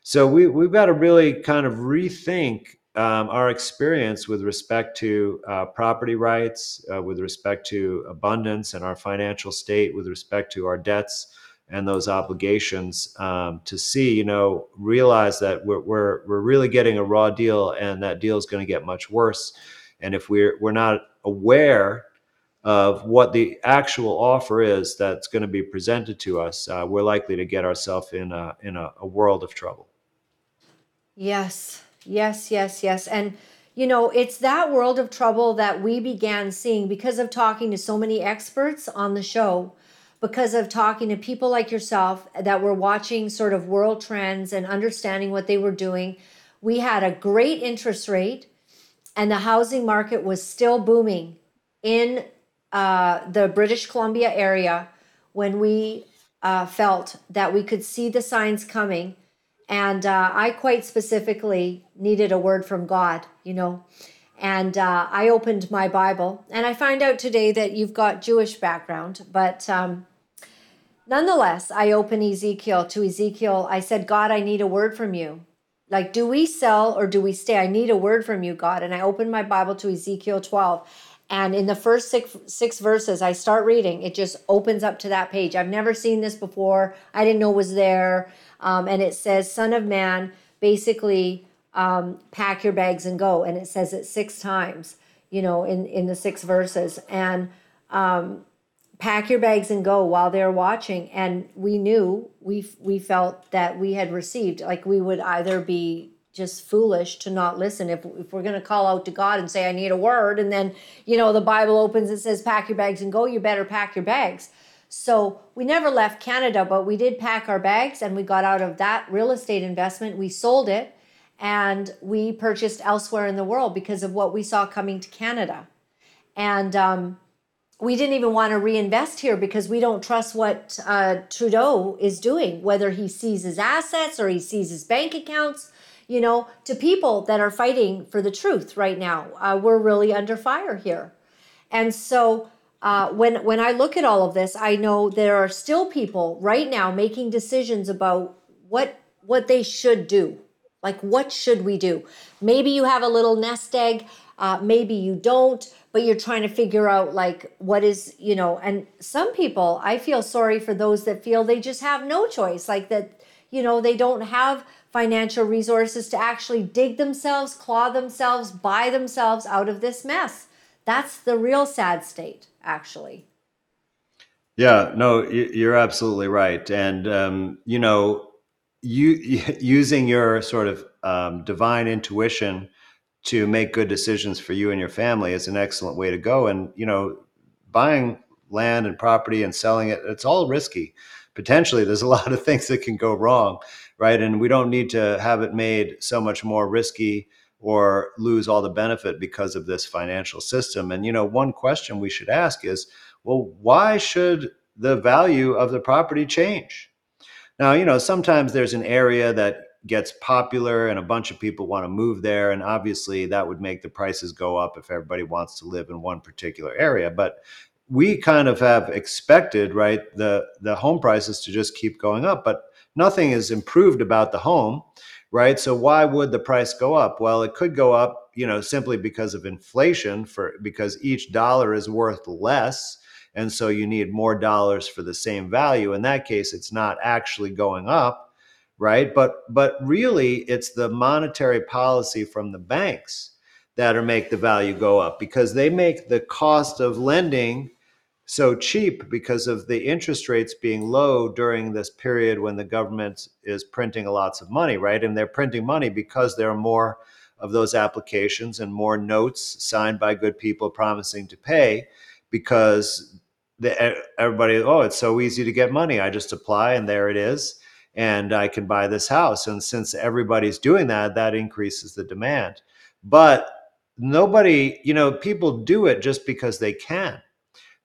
So we, we've got to really kind of rethink um, our experience with respect to uh, property rights, uh, with respect to abundance and our financial state, with respect to our debts and those obligations um, to see, you know, realize that we're, we're, we're really getting a raw deal and that deal is going to get much worse. And if we're, we're not aware of what the actual offer is that's going to be presented to us, uh, we're likely to get ourselves in, a, in a, a world of trouble. Yes, yes, yes, yes. And, you know, it's that world of trouble that we began seeing because of talking to so many experts on the show, because of talking to people like yourself that were watching sort of world trends and understanding what they were doing. We had a great interest rate, and the housing market was still booming in uh, the British Columbia area when we uh, felt that we could see the signs coming and uh, I quite specifically needed a word from God, you know. And uh, I opened my Bible, and I find out today that you've got Jewish background, but um, nonetheless, I open Ezekiel to Ezekiel. I said, God, I need a word from you. Like, do we sell or do we stay? I need a word from you, God. And I opened my Bible to Ezekiel 12. And in the first six, six verses, I start reading. It just opens up to that page. I've never seen this before. I didn't know it was there. Um, and it says, Son of Man, basically, um, pack your bags and go. And it says it six times, you know, in, in the six verses. And um, pack your bags and go while they're watching. And we knew, we, we felt that we had received, like we would either be just foolish to not listen. If, if we're going to call out to god and say i need a word and then you know the bible opens and says pack your bags and go you better pack your bags. So we never left canada but we did pack our bags and we got out of that real estate investment. We sold it and we purchased elsewhere in the world because of what we saw coming to canada. And um, we didn't even want to reinvest here because we don't trust what uh, trudeau is doing whether he seizes assets or he seizes bank accounts you know, to people that are fighting for the truth right now. Uh, we're really under fire here. And so uh, when when I look at all of this, I know there are still people right now making decisions about what what they should do. Like, what should we do? Maybe you have a little nest egg, uh, maybe you don't, but you're trying to figure out like what is, you know. And some people, I feel sorry for those that feel they just have no choice, like that, you know, they don't have financial resources to actually dig themselves, claw themselves, buy themselves out of this mess. That's the real sad state, actually. Yeah, no, you're absolutely right. And, um, you know, you using your sort of um, divine intuition to make good decisions for you and your family is an excellent way to go. And, you know, buying land and property and selling it, it's all risky. Potentially, there's a lot of things that can go wrong right? And we don't need to have it made so much more risky or lose all the benefit because of this financial system. And you know, one question we should ask is, well, why should the value of the property change? Now, you know, sometimes there's an area that gets popular and a bunch of people want to move there and obviously that would make the prices go up if everybody wants to live in one particular area but we kind of have expected right the the home prices to just keep going up but nothing is improved about the home, right? So why would the price go up? Well, it could go up, you know, simply because of inflation for because each dollar is worth less and so you need more dollars for the same value. In that case, it's not actually going up, right? But but really, it's the monetary policy from the banks that are make the value go up because they make the cost of lending so cheap because of the interest rates being low during this period when the government is printing lots of money, right? And they're printing money because there are more of those applications and more notes signed by good people promising to pay because the, everybody, oh, it's so easy to get money. I just apply and there it is. And I can buy this house. And since everybody's doing that, that increases the demand. But nobody, you know, people do it just because they can.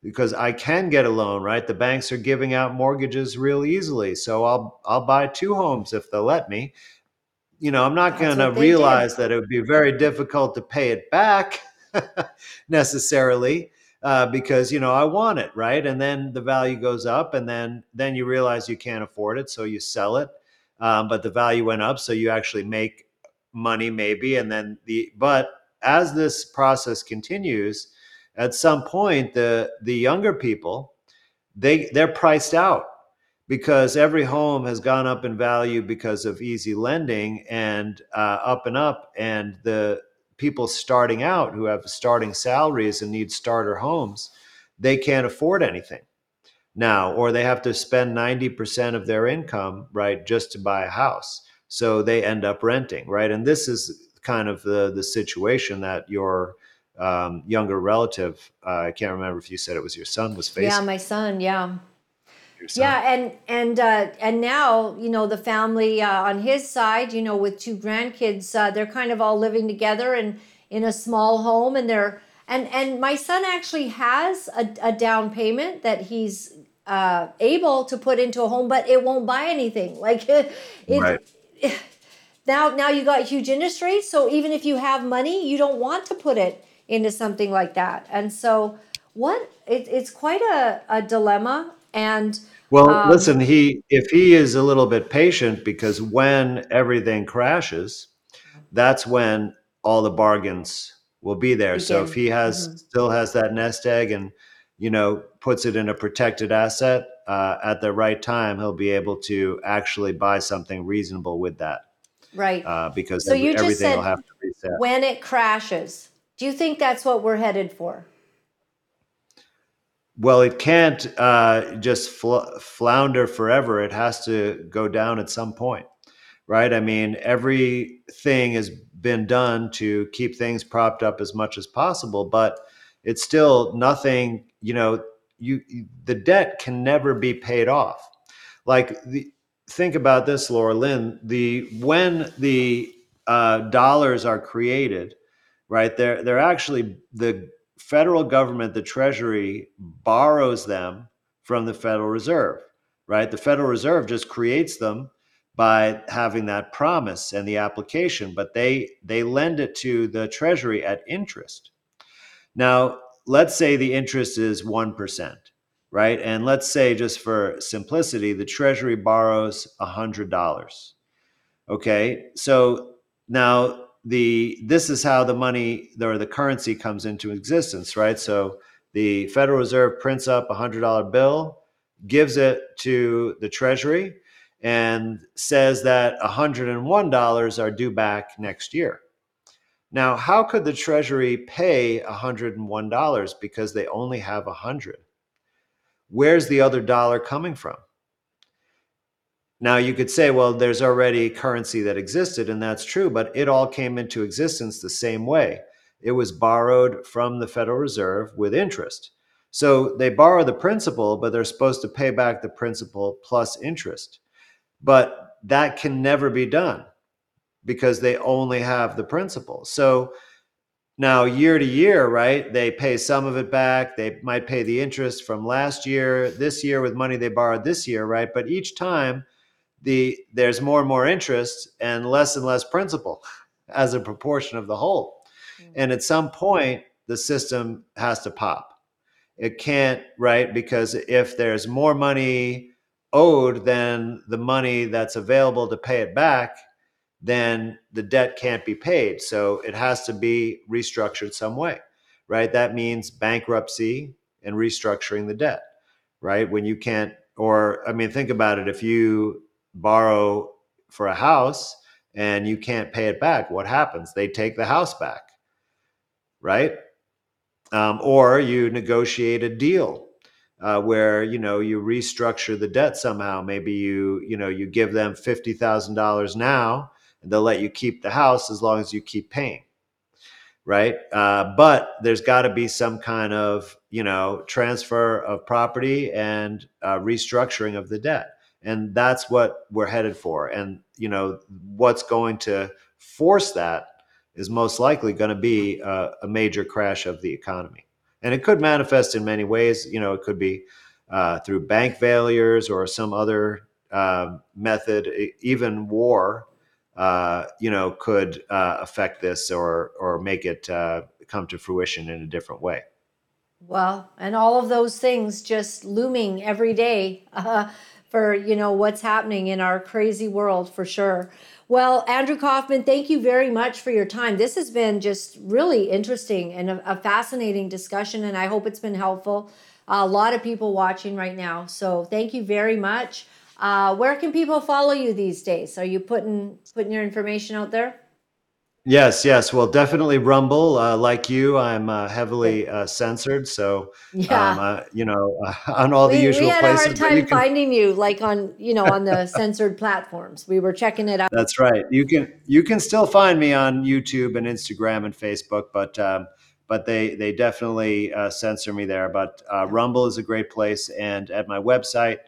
Because I can get a loan, right? The banks are giving out mortgages real easily. So I'll I'll buy two homes if they'll let me. You know, I'm not going to realize that it would be very difficult to pay it back necessarily uh, because you know I want it, right? And then the value goes up, and then then you realize you can't afford it, so you sell it. Um, but the value went up, so you actually make money maybe, and then the but as this process continues, at some point the the younger people they they're priced out because every home has gone up in value because of easy lending and uh, up and up and the people starting out who have starting salaries and need starter homes they can't afford anything now or they have to spend 90% of their income right just to buy a house so they end up renting right and this is kind of the the situation that your um, younger relative uh, i can't remember if you said it was your son was facing. Yeah, my son. Yeah. Yeah, and and uh, and now you know the family uh, on his side, you know, with two grandkids, uh, they're kind of all living together and in a small home, and they're and and my son actually has a, a down payment that he's uh, able to put into a home, but it won't buy anything. Like it, right. Now now you got huge interest rates, so even if you have money, you don't want to put it into something like that, and so what it, it's quite a, a dilemma and Well, um, listen, he if he is a little bit patient because when everything crashes, that's when all the bargains will be there. So if he has hmm still has that nest egg and you know puts it in a protected asset uh, at the right time, he'll be able to actually buy something reasonable with that Right. uh, because So every, you just everything will said have to reset. when it crashes. Do you think that's what we're headed for? Well, it can't uh, just fl- flounder forever. It has to go down at some point, right? I mean, everything has been done to keep things propped up as much as possible, but it's still nothing. You know, you you- the debt can never be paid off. Like the think about this, Laura Lynn. The when the uh, dollars are created, right? They're they're actually the federal government, the Treasury borrows them from the Federal Reserve, right? The Federal Reserve just creates them by having that promise and the application, but they they lend it to the Treasury at interest. Now, let's say the interest is 1%, right? And let's say just for simplicity, the Treasury borrows $100. Okay, so now the this is how the money or the currency comes into existence, right? So the Federal Reserve prints up a hundred dollar bill, gives it to the Treasury, and says that hundred and one dollars are due back next year. Now, how could the Treasury pay hundred and one dollars because they only have a hundred? Where's the other dollar coming from? Now, you could say, well, there's already currency that existed, and that's true, but it all came into existence the same way. It was borrowed from the Federal Reserve with interest. So they borrow the principal, but they're supposed to pay back the principal plus interest. But that can never be done because they only have the principal. So now, year to year, right? They pay some of it back. They might pay the interest from last year, this year with money they borrowed this year, right? But each time the there's more and more interest and less and less principal as a proportion of the whole. Mm. And at some point, the system has to pop. It can't, right? Because if there's more money owed than the money that's available to pay it back, then the debt can't be paid. So it has to be restructured some way, right? That means bankruptcy and restructuring the debt, right? When you can't, or I mean, think about it. If you borrow for a house and you can't pay it back, what happens? They take the house back, right? Um, or you negotiate a deal uh, where you know you restructure the debt somehow. Maybe you you know you give them fifty thousand dollars now, and they'll let you keep the house as long as you keep paying, right? Uh, but there's got to be some kind of you know transfer of property and uh, restructuring of the debt and that's what we're headed for. And you know what's going to force that is most likely going to be a, a, major crash of the economy. And it could manifest in many ways. You know it could be uh, through bank failures or some other uh, method. Even war uh, you know could uh, affect this or or make it uh, come to fruition in a different way. Well and all of those things just looming every day uh, for you know what's happening in our crazy world for sure. Well, Andrew Kaufman, thank you very much for your time. This has been just really interesting and a, a fascinating discussion, and I hope it's been helpful. A lot of people watching right now, so thank you very much. Uh, where can people follow you these days? Are you putting putting your information out there? Yes, yes. Well, definitely Rumble. Uh, like you, I'm uh, heavily uh, censored, so yeah, um, uh, you know, on all the we, usual we had places. a hard time can... finding you, like on you know on the censored platforms. We were checking it out. That's right. You can you can still find me on YouTube and Instagram and Facebook, but um, but they they definitely uh, censor me there. But uh, Rumble is a great place, and at my website,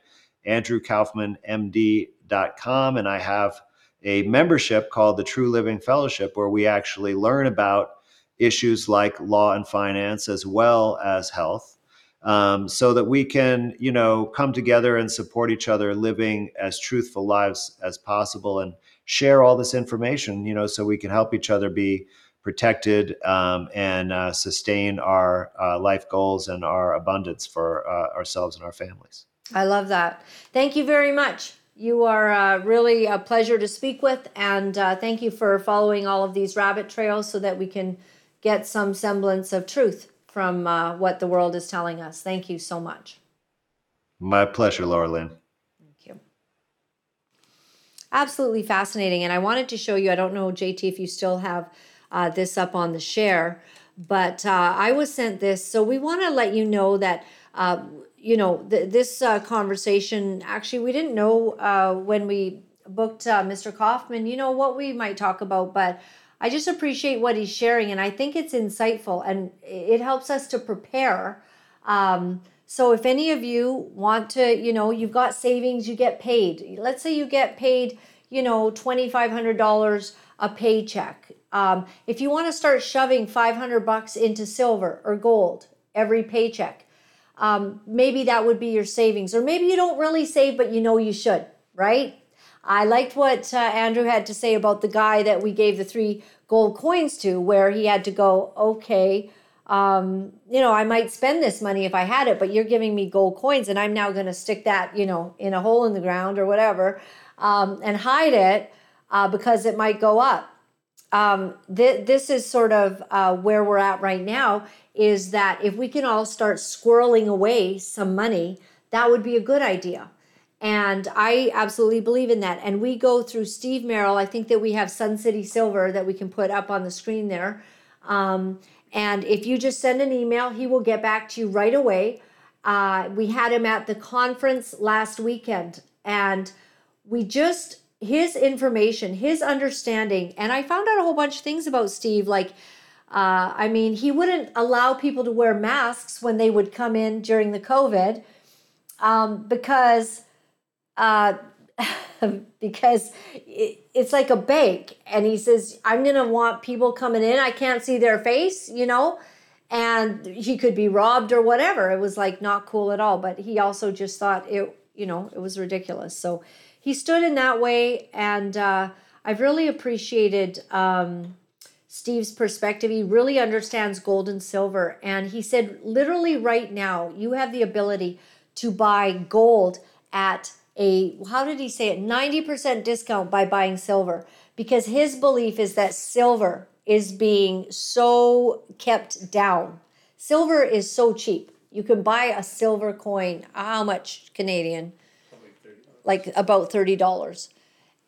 andrewkaufmanmd.com, and I have a membership called the True Living Fellowship, where we actually learn about issues like law and finance as well as health, um, so that we can, you know, come together and support each other, living as truthful lives as possible, and share all this information, you know, so we can help each other be protected um, and uh, sustain our uh, life goals and our abundance for uh, ourselves and our families. I love that. Thank you very much. You are uh, really a pleasure to speak with, and uh, thank you for following all of these rabbit trails so that we can get some semblance of truth from uh, what the world is telling us. Thank you so much. My pleasure, Laura Lynn. Thank you. Absolutely fascinating. And I wanted to show you, I don't know, JT, if you still have uh, this up on the share, but uh, I was sent this. So we want to let you know that uh, you know, th- this uh, conversation, actually, we didn't know uh, when we booked uh, Mr. Kaufman, you know, what we might talk about, but I just appreciate what he's sharing. And I think it's insightful and it helps us to prepare. Um, so if any of you want to, you know, you've got savings, you get paid. Let's say you get paid, you know, $2,500 a paycheck. Um, if you want to start shoving 500 bucks into silver or gold every paycheck, um, maybe that would be your savings. Or maybe you don't really save, but you know you should, right? I liked what uh, Andrew had to say about the guy that we gave the three gold coins to, where he had to go, okay, um, you know, I might spend this money if I had it, but you're giving me gold coins and I'm now going to stick that, you know, in a hole in the ground or whatever um, and hide it uh, because it might go up. Um, th- this is sort of uh, where we're at right now is that if we can all start squirreling away some money, that would be a good idea. And I absolutely believe in that. And we go through Steve Merrill. I think that we have Sun City Silver that we can put up on the screen there. Um, and if you just send an email, he will get back to you right away. Uh, we had him at the conference last weekend, and we just, his information, his understanding, and I found out a whole bunch of things about Steve, like uh, I mean, he wouldn't allow people to wear masks when they would come in during the COVID um, because uh, because it, it's like a bank, and he says, "I'm going to want people coming in. I can't see their face, you know." And he could be robbed or whatever. It was like not cool at all. But he also just thought it, you know, it was ridiculous. So he stood in that way, and uh, I've really appreciated. Um, Steve's perspective. He really understands gold and silver. And he said, literally, right now, you have the ability to buy gold at a, how did he say it, 90% discount by buying silver. Because his belief is that silver is being so kept down. Silver is so cheap. You can buy a silver coin, how much Canadian? Like about $30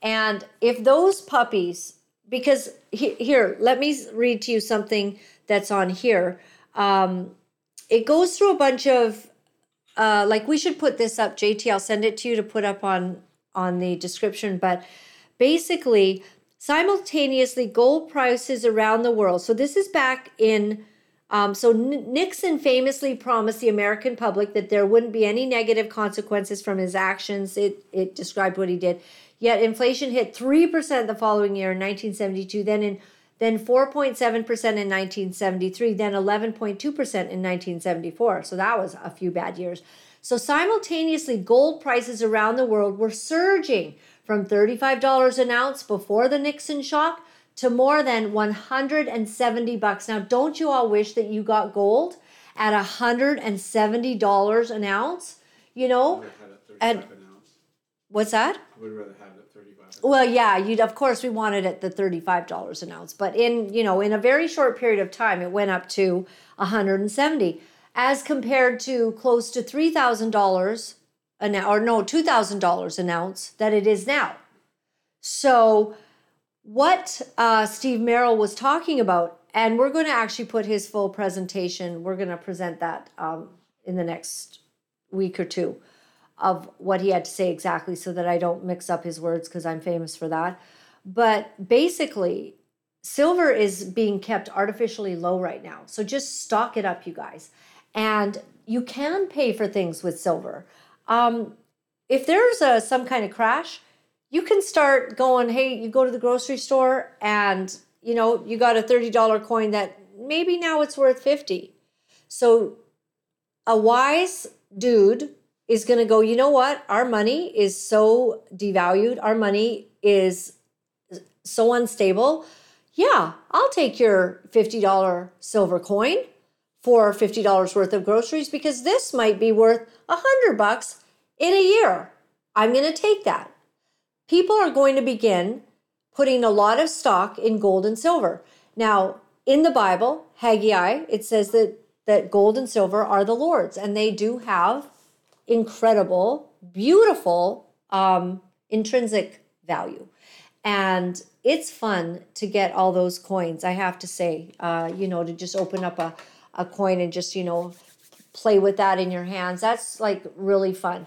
And if those puppies, because he, here, let me read to you something that's on here. Um, it goes through a bunch of, uh, like we should put this up, JT. I'll send it to you to put up on on the description. But basically, simultaneously, gold prices around the world. So this is back in um, so Nixon famously promised the American public that there wouldn't be any negative consequences from his actions. It it described what he did. Yet inflation hit three percent the following year in 1972. Then in then 4.7% in 1973, then 11.2% in 1974. So that was a few bad years. So simultaneously, gold prices around the world were surging from $35 an ounce before the Nixon shock to more than 170 bucks. Now, don't you all wish that you got gold at $170 an ounce? You know? And what's that? I would rather have it 35. Well, yeah, you'd of course we wanted it the $35 an ounce, but in, you know, in a very short period of time it went up to 170 as compared to close to $3,000 an or no, $2,000 an ounce that it is now. So what uh, Steve Merrill was talking about, and we're going to actually put his full presentation. We're going to present that um, in the next week or two of what he had to say exactly so that I don't mix up his words because I'm famous for that. But basically, silver is being kept artificially low right now. So just stock it up, you guys. And you can pay for things with silver. Um, if there's a, some kind of crash, you can start going, hey, you go to the grocery store and you know, you got a $30 coin that maybe now it's worth 50. So a wise dude is going to go, you know what? Our money is so devalued. Our money is so unstable. Yeah, I'll take your $50 silver coin for $50 worth of groceries because this might be worth a 100 bucks in a year. I'm going to take that people are going to begin putting a lot of stock in gold and silver. Now, in the Bible, Haggai, it says that that gold and silver are the Lord's, and they do have incredible, beautiful, um, intrinsic value. And it's fun to get all those coins, I have to say, uh, you know, to just open up a, a coin and just, you know, play with that in your hands. That's like really fun.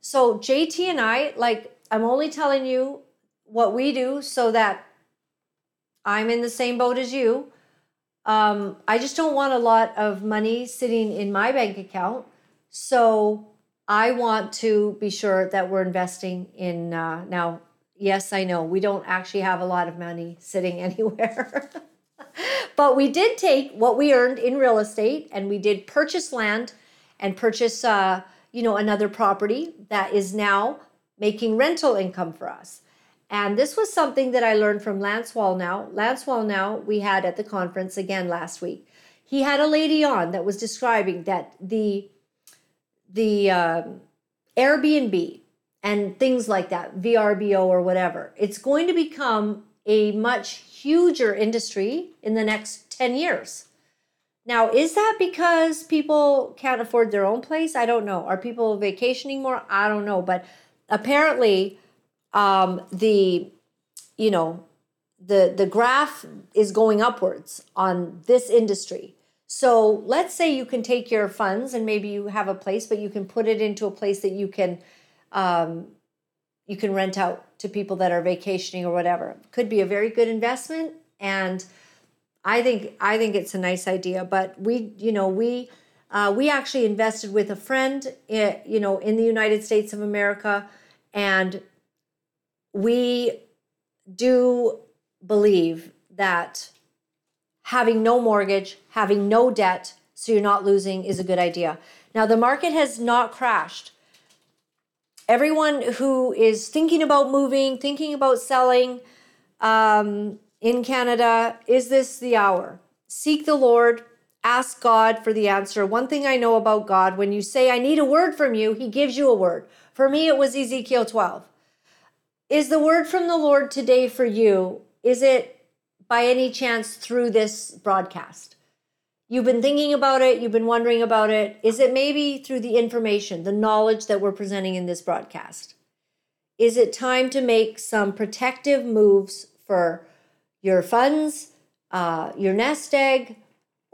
So, JT and I, like, I'm only telling you what we do so that I'm in the same boat as you. Um, I just don't want a lot of money sitting in my bank account. So I want to be sure that we're investing in uh, now. Yes, I know we don't actually have a lot of money sitting anywhere. but we did take what we earned in real estate and we did purchase land and purchase uh, you know another property that is now making rental income for us. And this was something that I learned from Lance Wallnau. Lance Wallnau, we had at the conference again last week. He had a lady on that was describing that the the uh, Airbnb and things like that, VRBO or whatever, it's going to become a much huger industry in the next 10 years. Now, is that because people can't afford their own place? I don't know. Are people vacationing more? I don't know. But apparently um, the you know the the graph is going upwards on this industry. So let's say you can take your funds and maybe you have a place but you can put it into a place that you can um, you can rent out to people that are vacationing or whatever. Could be a very good investment and i think i think it's a nice idea but we you know we uh, we actually invested with a friend, in, eh, you know, in the United States of America, and we do believe that having no mortgage, having no debt, so you're not losing, is a good idea. Now, the market has not crashed. Everyone who is thinking about moving, thinking about selling um, in Canada, is this the hour? Seek the Lord ask God for the answer. One thing I know about God, when you say, I need a word from you, he gives you a word. For me, it was Ezekiel 12. Is the word from the Lord today for you? Is it by any chance through this broadcast? You've been thinking about it, you've been wondering about it. Is it maybe through the information, the knowledge that we're presenting in this broadcast? Is it time to make some protective moves for your funds, uh, your nest egg,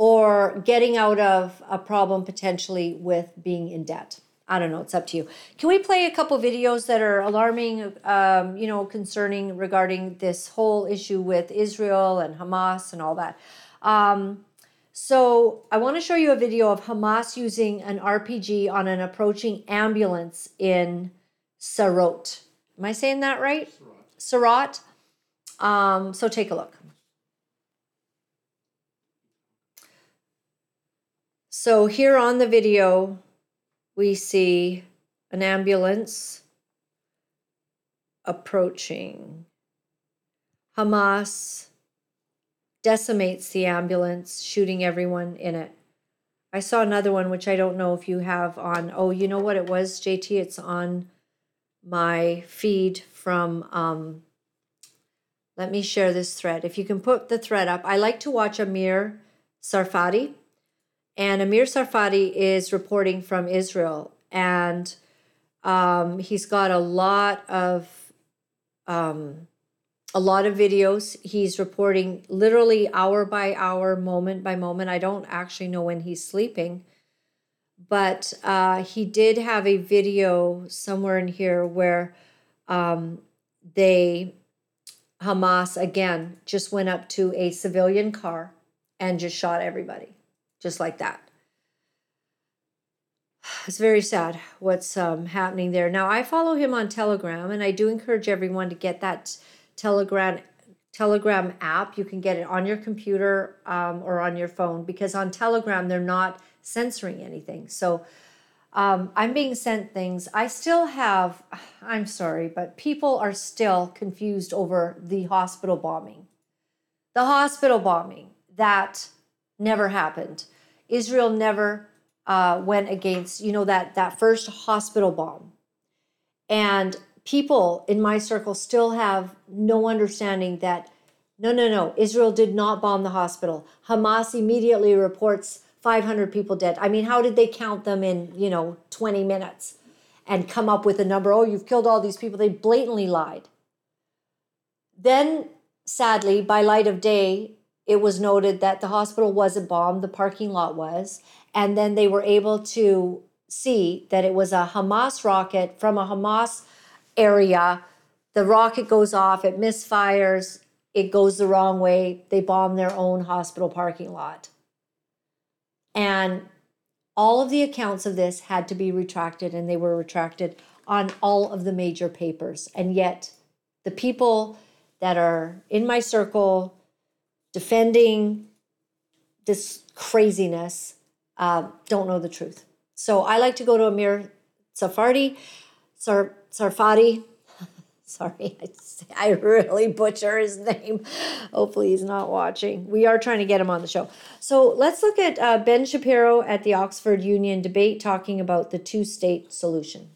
or getting out of a problem potentially with being in debt? I don't know. It's up to you. Can we play a couple videos that are alarming, um, you know, concerning regarding this whole issue with Israel and Hamas and all that? Um, so I want to show you a video of Hamas using an RPG on an approaching ambulance in Sarot. Am I saying that right? Sarot. Um, so take a look. So here on the video, we see an ambulance approaching. Hamas decimates the ambulance, shooting everyone in it. I saw another one, which I don't know if you have on. Oh, you know what it was, JT? It's on my feed from. Um, let me share this thread. If you can put the thread up, I like to watch Amir Tsarfati. And Amir Tsarfati is reporting from Israel. And um, he's got a lot of um, a lot of videos. He's reporting literally hour by hour, moment by moment. I don't actually know when he's sleeping, but uh, he did have a video somewhere in here where um, they, Hamas again, just went up to a civilian car and just shot everybody, just like that. It's very sad what's um, happening there. Now, I follow him on Telegram, and I do encourage everyone to get that Telegram Telegram app. You can get it on your computer um, or on your phone because on Telegram they're not censoring anything. So um, I'm being sent things. I still have. I'm sorry, but people are still confused over the hospital bombing. The hospital bombing that never happened. Israel never uh, went against you know that that first hospital bomb, and people in my circle still have no understanding that no, no, no, Israel did not bomb the hospital. Hamas immediately reports 500 people dead. I mean, how did they count them in, you know, 20 minutes and come up with a number? Oh, you've killed all these people. They blatantly lied. Then, sadly, by light of day, it was noted that the hospital wasn't bombed, the parking lot was. And then they were able to see that it was a Hamas rocket from a Hamas area. The rocket goes off, it misfires, it goes the wrong way. They bomb their own hospital parking lot. And all of the accounts of this had to be retracted, and they were retracted on all of the major papers. And yet, the people that are in my circle defending this craziness uh, don't know the truth. So I like to go to Amir Safardi, Sar, Sarfati. Sorry, I, I really butcher his name. Hopefully, he's not watching. We are trying to get him on the show. So let's look at uh, Ben Shapiro at the Oxford Union debate talking about the two state solution.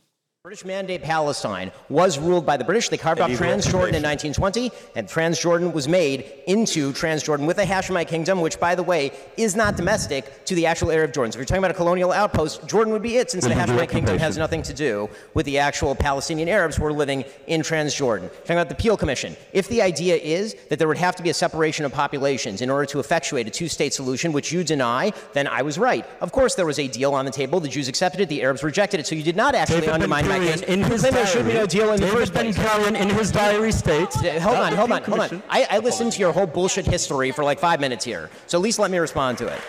British Mandate Palestine was ruled by the British. They carved off Transjordan in 1920, and Transjordan was made into Transjordan with the Hashemite kingdom, which, by the way, is not domestic to the actual area of Jordan. So if you're talking about a colonial outpost, Jordan would be it, since the Hashemite kingdom has nothing to do with the actual Palestinian Arabs who are living in Transjordan. Talking about the Peel Commission. If the idea is that there would have to be a separation of populations in order to effectuate a two-state solution, which you deny, then I was right. Of course, there was a deal on the table. The Jews accepted it. The Arabs rejected it. So you did not actually undermine my case. in his Claim there diary, should be no deal in the David first Ben place. In his diary states. Yeah, Hold on, hold on, hold on. Commission- I, I listened to your whole bullshit history for like five minutes here. So at least let me respond to it.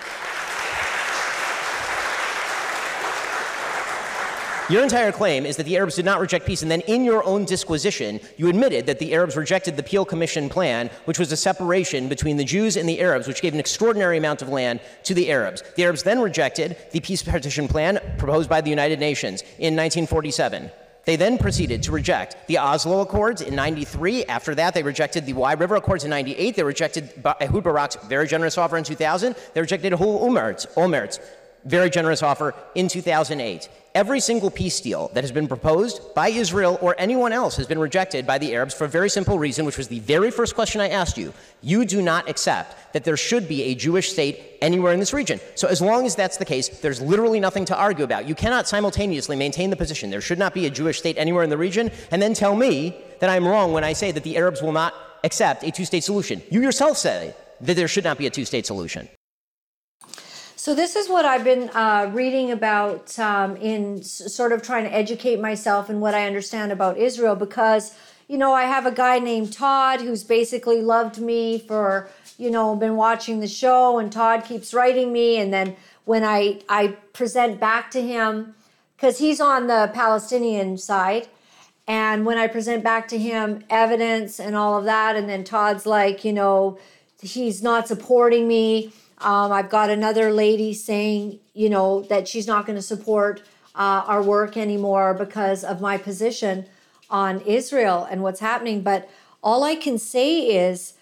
Your entire claim is that the Arabs did not reject peace, and then in your own disquisition, you admitted that the Arabs rejected the Peel Commission plan, which was a separation between the Jews and the Arabs, which gave an extraordinary amount of land to the Arabs. The Arabs then rejected the peace partition plan proposed by the United Nations in 1947. They then proceeded to reject the Oslo Accords in 93. After that, they rejected the Wye River Accords in 98. They rejected Ehud Barak's very generous offer in 2000. They rejected Ehud Olmert's very generous offer in 2008. Every single peace deal that has been proposed by Israel or anyone else has been rejected by the Arabs for a very simple reason, which was the very first question I asked you. You do not accept that there should be a Jewish state anywhere in this region. So, as long as that's the case, there's literally nothing to argue about. You cannot simultaneously maintain the position there should not be a Jewish state anywhere in the region and then tell me that I'm wrong when I say that the Arabs will not accept a two state solution. You yourself say that there should not be a two state solution. So this is what I've been uh, reading about um, in s- sort of trying to educate myself and what I understand about Israel because you know I have a guy named Todd who's basically loved me for you know been watching the show and Todd keeps writing me and then when I I present back to him because he's on the Palestinian side and when I present back to him evidence and all of that and then Todd's like you know he's not supporting me um, I've got another lady saying, you know, that she's not going to support uh, our work anymore because of my position on Israel and what's happening. But all I can say is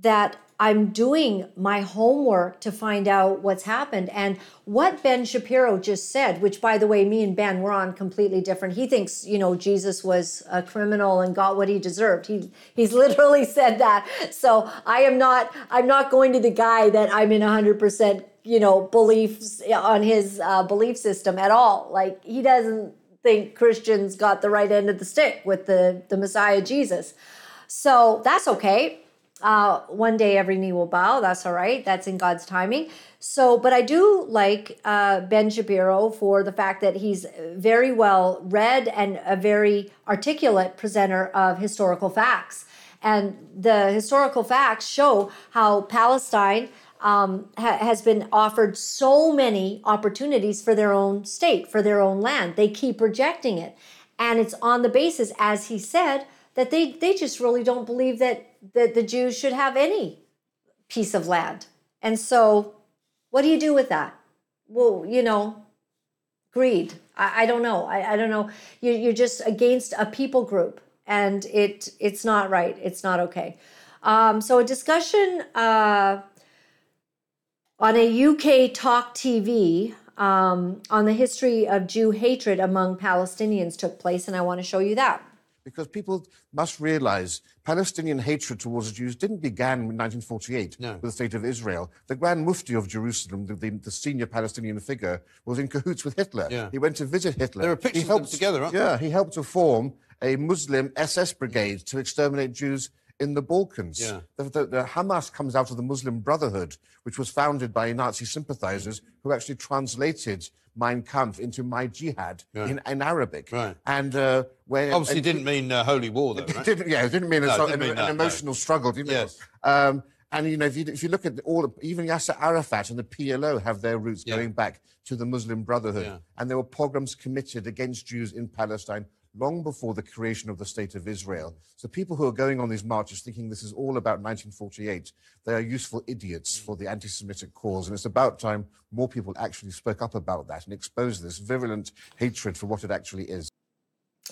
that I'm doing my homework to find out what's happened. And what Ben Shapiro just said, which by the way, me and Ben were on completely different. He thinks, you know, Jesus was a criminal and got what he deserved. He he's literally said that. So I am not I'm not going to the guy that I'm in 100% you know beliefs on his uh, belief system at all. Like he doesn't think Christians got the right end of the stick with the the Messiah Jesus. So that's okay uh, one day every knee will bow. That's all right. That's in God's timing. So, but I do like uh, Ben Shapiro for the fact that he's very well read and a very articulate presenter of historical facts. And the historical facts show how Palestine um, ha- has been offered so many opportunities for their own state, for their own land. They keep rejecting it. And it's on the basis, as he said, that they, they just really don't believe that, that the Jews should have any piece of land. And so, what do you do with that? Well, you know, greed. I, I don't know. I, I don't know. You, you're just against a people group, and it it's not right. It's not okay. Um, so, a discussion uh, on a UK talk TV um, on the history of Jew hatred among Palestinians took place, and I want to show you that because people must realize Palestinian hatred towards the Jews didn't begin in 1948 No. with the state of Israel. The Grand Mufti of Jerusalem, the, the, the senior Palestinian figure, was in cahoots with Hitler. Yeah. He went to visit Hitler. There are He pictures of them helped- together, aren't Yeah, he helped to form a Muslim SS brigade to exterminate Jews in the Balkans. Yeah. The, the, the Hamas comes out of the Muslim Brotherhood, which was founded by Nazi sympathizers who actually translated Mein Kampf into My Jihad in, in Arabic. Right. And uh, when Obviously, and- didn't mean uh, holy war, though, it right? didn't, yeah, it didn't mean, a, it didn't an, mean an that, no. emotional struggle, didn't Yes. it? Um, and you know, if you, if you look at all, even Yasser Arafat and the PLO have their roots Yeah. going back to the Muslim Brotherhood, Yeah. and there were pogroms committed against Jews in Palestine long before the creation of the state of Israel. So people who are going on these marches thinking this is all about 1948, they are useful idiots for the anti-Semitic cause, and it's about time more people actually spoke up about that and exposed this virulent hatred for what it actually is.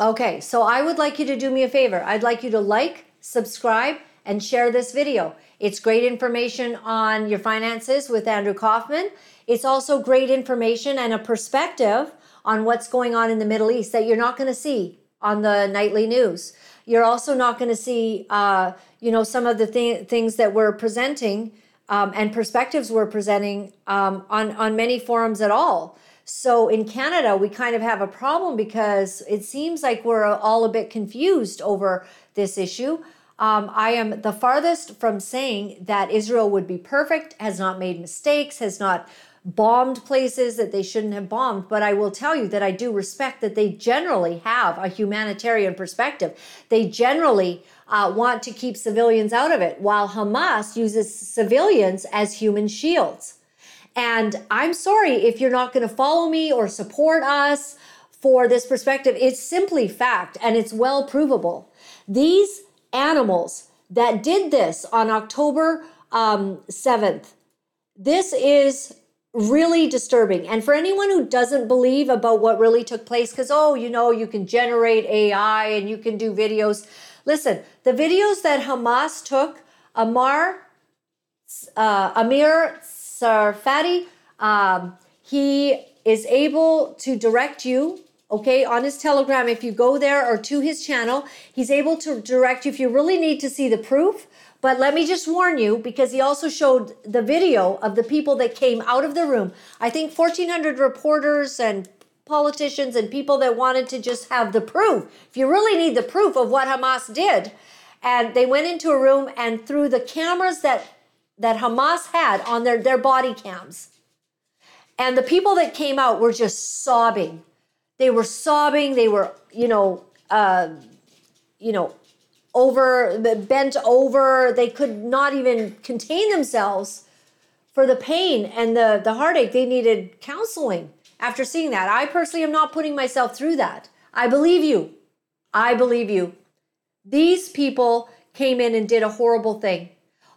Okay, so I would like you to do me a favor. I'd like you to like, subscribe, and share this video. It's great information on your finances with Andrew Kaufman. It's also great information and a perspective on what's going on in the Middle East that you're not going to see on the nightly news. You're also not going to see, uh, you know, some of the thi- things that we're presenting um, and perspectives we're presenting um, on on many forums at all. So in Canada, we kind of have a problem because it seems like we're all a bit confused over this issue. Um, I am the farthest from saying that Israel would be perfect, has not made mistakes, has not bombed places that they shouldn't have bombed. But I will tell you that I do respect that they generally have a humanitarian perspective. They generally uh, want to keep civilians out of it, while Hamas uses civilians as human shields. And I'm sorry if you're not going to follow me or support us for this perspective. It's simply fact and it's well provable. These animals that did this on October um, 7th, this is really disturbing. And for anyone who doesn't believe about what really took place, because, oh, you know, you can generate AI and you can do videos. Listen, the videos that Hamas took, Amar, uh, Amir Sarfati, um, He is able to direct you, okay, on his Telegram. If you go there or to his channel, he's able to direct you if you really need to see the proof. But let me just warn you because he also showed the video of the people that came out of the room. I think 1,400 reporters and politicians and people that wanted to just have the proof. If you really need the proof of what Hamas did, and they went into a room and through the cameras that that Hamas had on their, their body cams. And the people that came out were just sobbing. They were sobbing. They were, you know, uh, you know, over bent over. They could not even contain themselves for the pain and the the heartache. They needed counseling after seeing that. I personally am not putting myself through that. I believe you. I believe you. These people came in and did a horrible thing.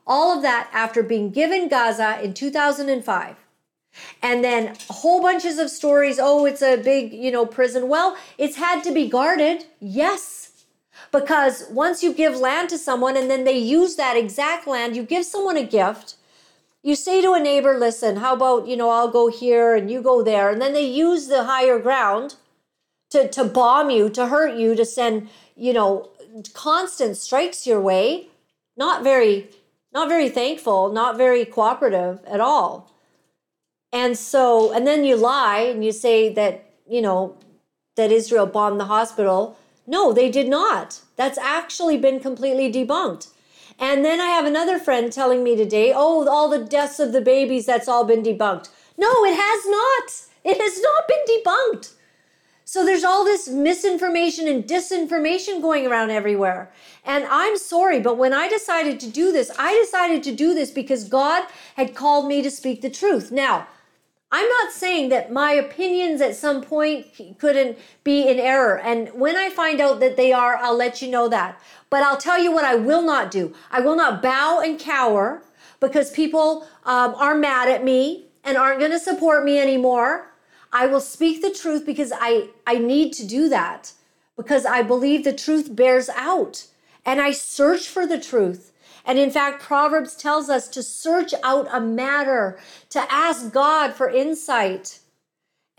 All of that after being given Gaza in 2005. And then whole bunches of stories, oh, it's a big, you know, prison. Well, it's had to be guarded. Yes. Because once you give land to someone and then they use that exact land, you give someone a gift, you say to a neighbor, listen, how about, you know, I'll go here and you go there. And then they use the higher ground to, to bomb you, to hurt you, to send, you know, constant strikes your way. Not very, not very thankful, not very cooperative at all. And so, and then you lie and you say that, you know, that Israel bombed the hospital. No, they did not. That's actually been completely debunked. And then I have another friend telling me today, oh, all the deaths of the babies, that's all been debunked. No, it has not. It has not been debunked. So there's all this misinformation and disinformation going around everywhere. And I'm sorry, but when I decided to do this, I decided to do this because God had called me to speak the truth. Now, I'm not saying that my opinions at some point couldn't be in error. And when I find out that they are, I'll let you know that. But I'll tell you what I will not do I will not bow and cower because people um, are mad at me and aren't going to support me anymore. I will speak the truth because I, I need to do that because I believe the truth bears out and I search for the truth. And in fact, Proverbs tells us to search out a matter, to ask God for insight.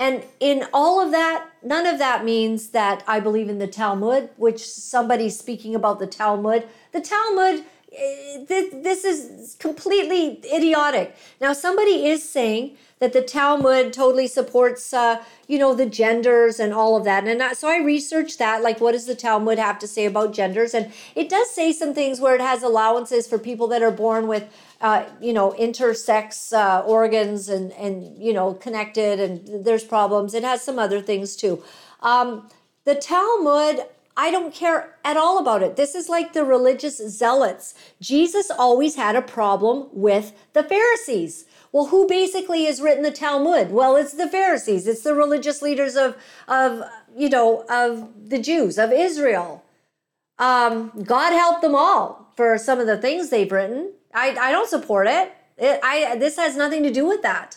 And in all of that, none of that means that I believe in the Talmud, which somebody's speaking about the Talmud. The Talmud eh, this is completely idiotic. Now, somebody is saying that the Talmud totally supports, uh, you know, the genders and all of that. And so I researched that, like, what does the Talmud have to say about genders? And it does say some things where it has allowances for people that are born with, uh, you know, intersex uh, organs and and you know connected, and there's problems. It has some other things too. Um, the Talmud, I don't care at all about it. This is like the religious zealots. Jesus always had a problem with the Pharisees. Well, who basically has written the Talmud? Well, it's the Pharisees. It's the religious leaders of, of you know, of the Jews, of Israel. Um, God help them all for some of the things they've written. I, I don't support it. it. I this has nothing to do with that.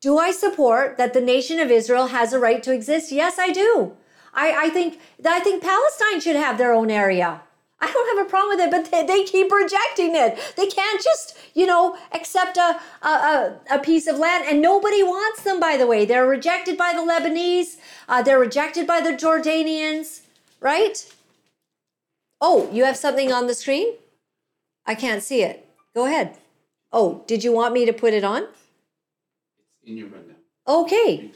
Do I support that the nation of Israel has a right to exist? Yes, I do. I, I think I think Palestine should have their own area. I don't have a problem with it, but they, they keep rejecting it. They can't just, you know, accept a, a, a, piece of land. And nobody wants them, by the way. They're rejected by the Lebanese, uh, they're rejected by the Jordanians, right? Oh, you have something on the screen? I can't see it. Go ahead. Oh, did you want me to put it on? It's in your rundown. Okay.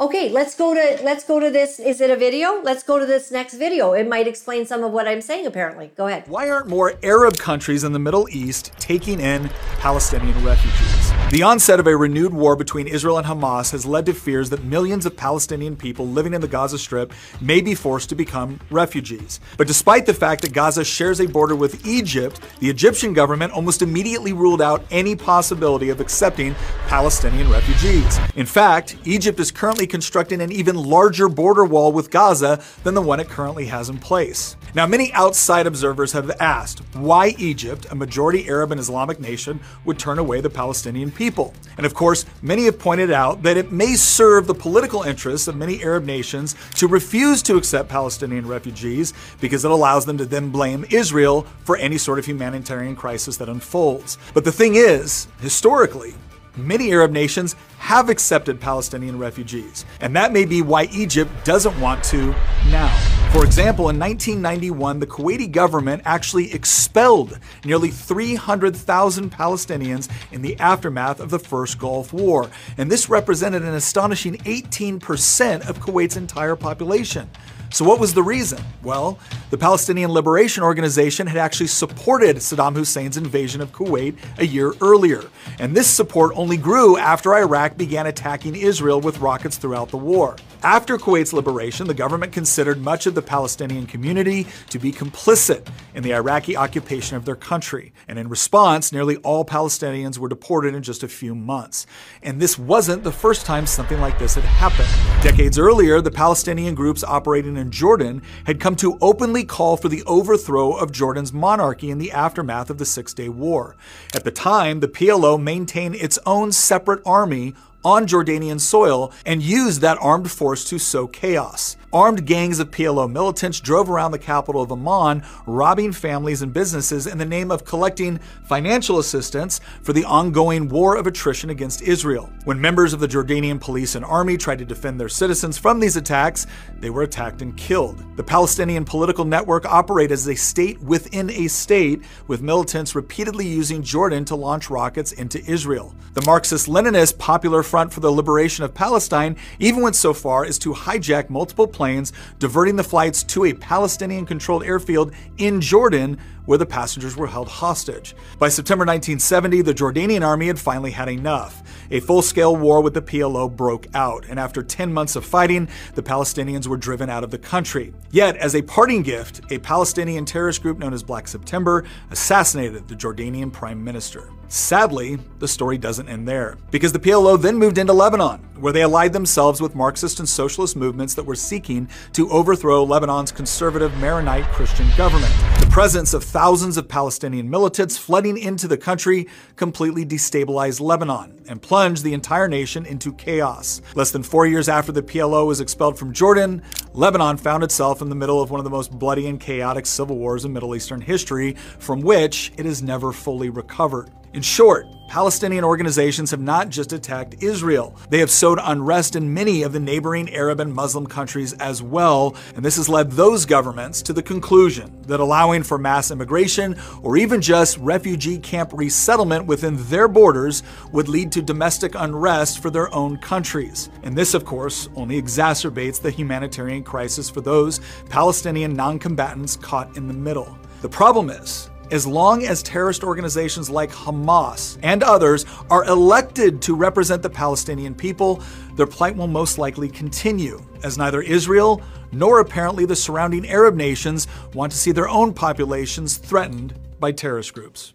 Okay, let's go to let's go to this. Is it a video? Let's go to this next video. It might explain some of what I'm saying apparently. Go ahead. Why aren't more Arab countries in the Middle East taking in Palestinian refugees? The onset of a renewed war between Israel and Hamas has led to fears that millions of Palestinian people living in the Gaza Strip may be forced to become refugees. But despite the fact that Gaza shares a border with Egypt, the Egyptian government almost immediately ruled out any possibility of accepting Palestinian refugees. In fact, Egypt is currently constructing an even larger border wall with Gaza than the one it currently has in place. Now, many outside observers have asked why Egypt, a majority Arab and Islamic nation, would turn away the Palestinian people. And of course, many have pointed out that it may serve the political interests of many Arab nations to refuse to accept Palestinian refugees because it allows them to then blame Israel for any sort of humanitarian crisis that unfolds. But the thing is, historically, many Arab nations have accepted Palestinian refugees, and that may be why Egypt doesn't want to now. For example, in 1991, the Kuwaiti government actually expelled nearly 300,000 Palestinians in the aftermath of the First Gulf War, and this represented an astonishing 18% of Kuwait's entire population. So, what was the reason? Well, the Palestinian Liberation Organization had actually supported Saddam Hussein's invasion of Kuwait a year earlier, and this support only grew after Iraq began attacking Israel with rockets throughout the war. After Kuwait's liberation, the government considered much of the Palestinian community to be complicit in the Iraqi occupation of their country, and in response, nearly all Palestinians were deported in just a few months. And this wasn't the first time something like this had happened. Decades earlier, the Palestinian groups operating in Jordan had come to openly call for the overthrow of Jordan's monarchy in the aftermath of the Six Day War. At the time, the PLO maintained its own separate army on Jordanian soil and used that armed force to sow chaos. Armed gangs of PLO militants drove around the capital of Amman, robbing families and businesses in the name of collecting financial assistance for the ongoing war of attrition against Israel. When members of the Jordanian police and army tried to defend their citizens from these attacks, they were attacked and killed. The Palestinian political network operated as a state within a state, with militants repeatedly using Jordan to launch rockets into Israel. The Marxist Leninist Popular Front for the Liberation of Palestine even went so far as to hijack multiple planes, diverting the flights to a Palestinian controlled airfield in Jordan where the passengers were held hostage. By September 1970, the Jordanian army had finally had enough. A full scale war with the PLO broke out, and after 10 months of fighting, the Palestinians were driven out of the country. Yet, as a parting gift, a Palestinian terrorist group known as Black September assassinated the Jordanian prime minister. Sadly, the story doesn't end there, because the PLO then moved into Lebanon, where they allied themselves with Marxist and socialist movements that were seeking to overthrow Lebanon's conservative Maronite Christian government. The presence of thousands of Palestinian militants flooding into the country completely destabilized Lebanon and plunged the entire nation into chaos. Less than four years after the PLO was expelled from Jordan, Lebanon found itself in the middle of one of the most bloody and chaotic civil wars in Middle Eastern history, from which it has never fully recovered. In short, Palestinian organizations have not just attacked Israel. They have sowed unrest in many of the neighboring Arab and Muslim countries as well, and this has led those governments to the conclusion that allowing for mass immigration or even just refugee camp resettlement within their borders would lead to domestic unrest for their own countries. And this, of course, only exacerbates the humanitarian crisis for those Palestinian non combatants caught in the middle. The problem is, as long as terrorist organizations like Hamas and others are elected to represent the Palestinian people, their plight will most likely continue, as neither Israel nor apparently the surrounding Arab nations want to see their own populations threatened by terrorist groups.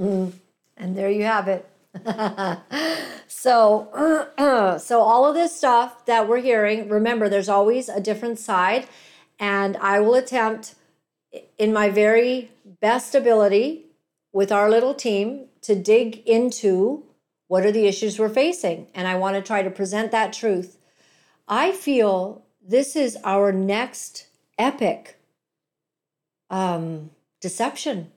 Mm, and there you have it. so, so all of this stuff that we're hearing, remember, there's always a different side, and I will attempt in my very best ability with our little team to dig into what are the issues we're facing. And I want to try to present that truth. I feel this is our next epic um, deception.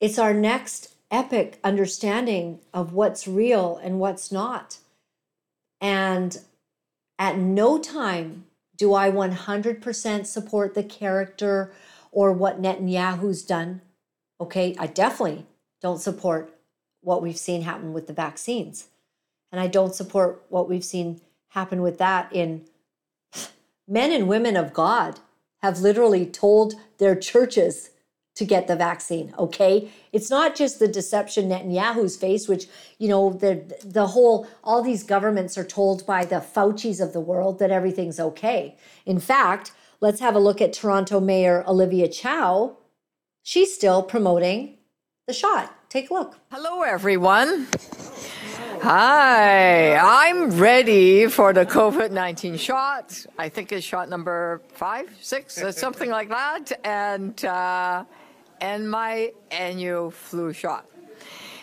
It's our next epic understanding of what's real and what's not. And at no time do I 100% support the character or what Netanyahu's done? Okay, I definitely don't support what we've seen happen with the vaccines. And I don't support what we've seen happen with that in men and women of God have literally told their churches to get the vaccine, okay? It's not just the deception Netanyahu's faced, which, you know, the the whole all these governments are told by the Faucis of the world that everything's okay. In fact, let's have a look at Toronto Mayor Olivia Chow. She's still promoting the shot. Take a look. Hello everyone. Hi, I'm ready for the COVID 19 shot. I think it's shot number five, six, something like that. And uh, and my annual flu shot.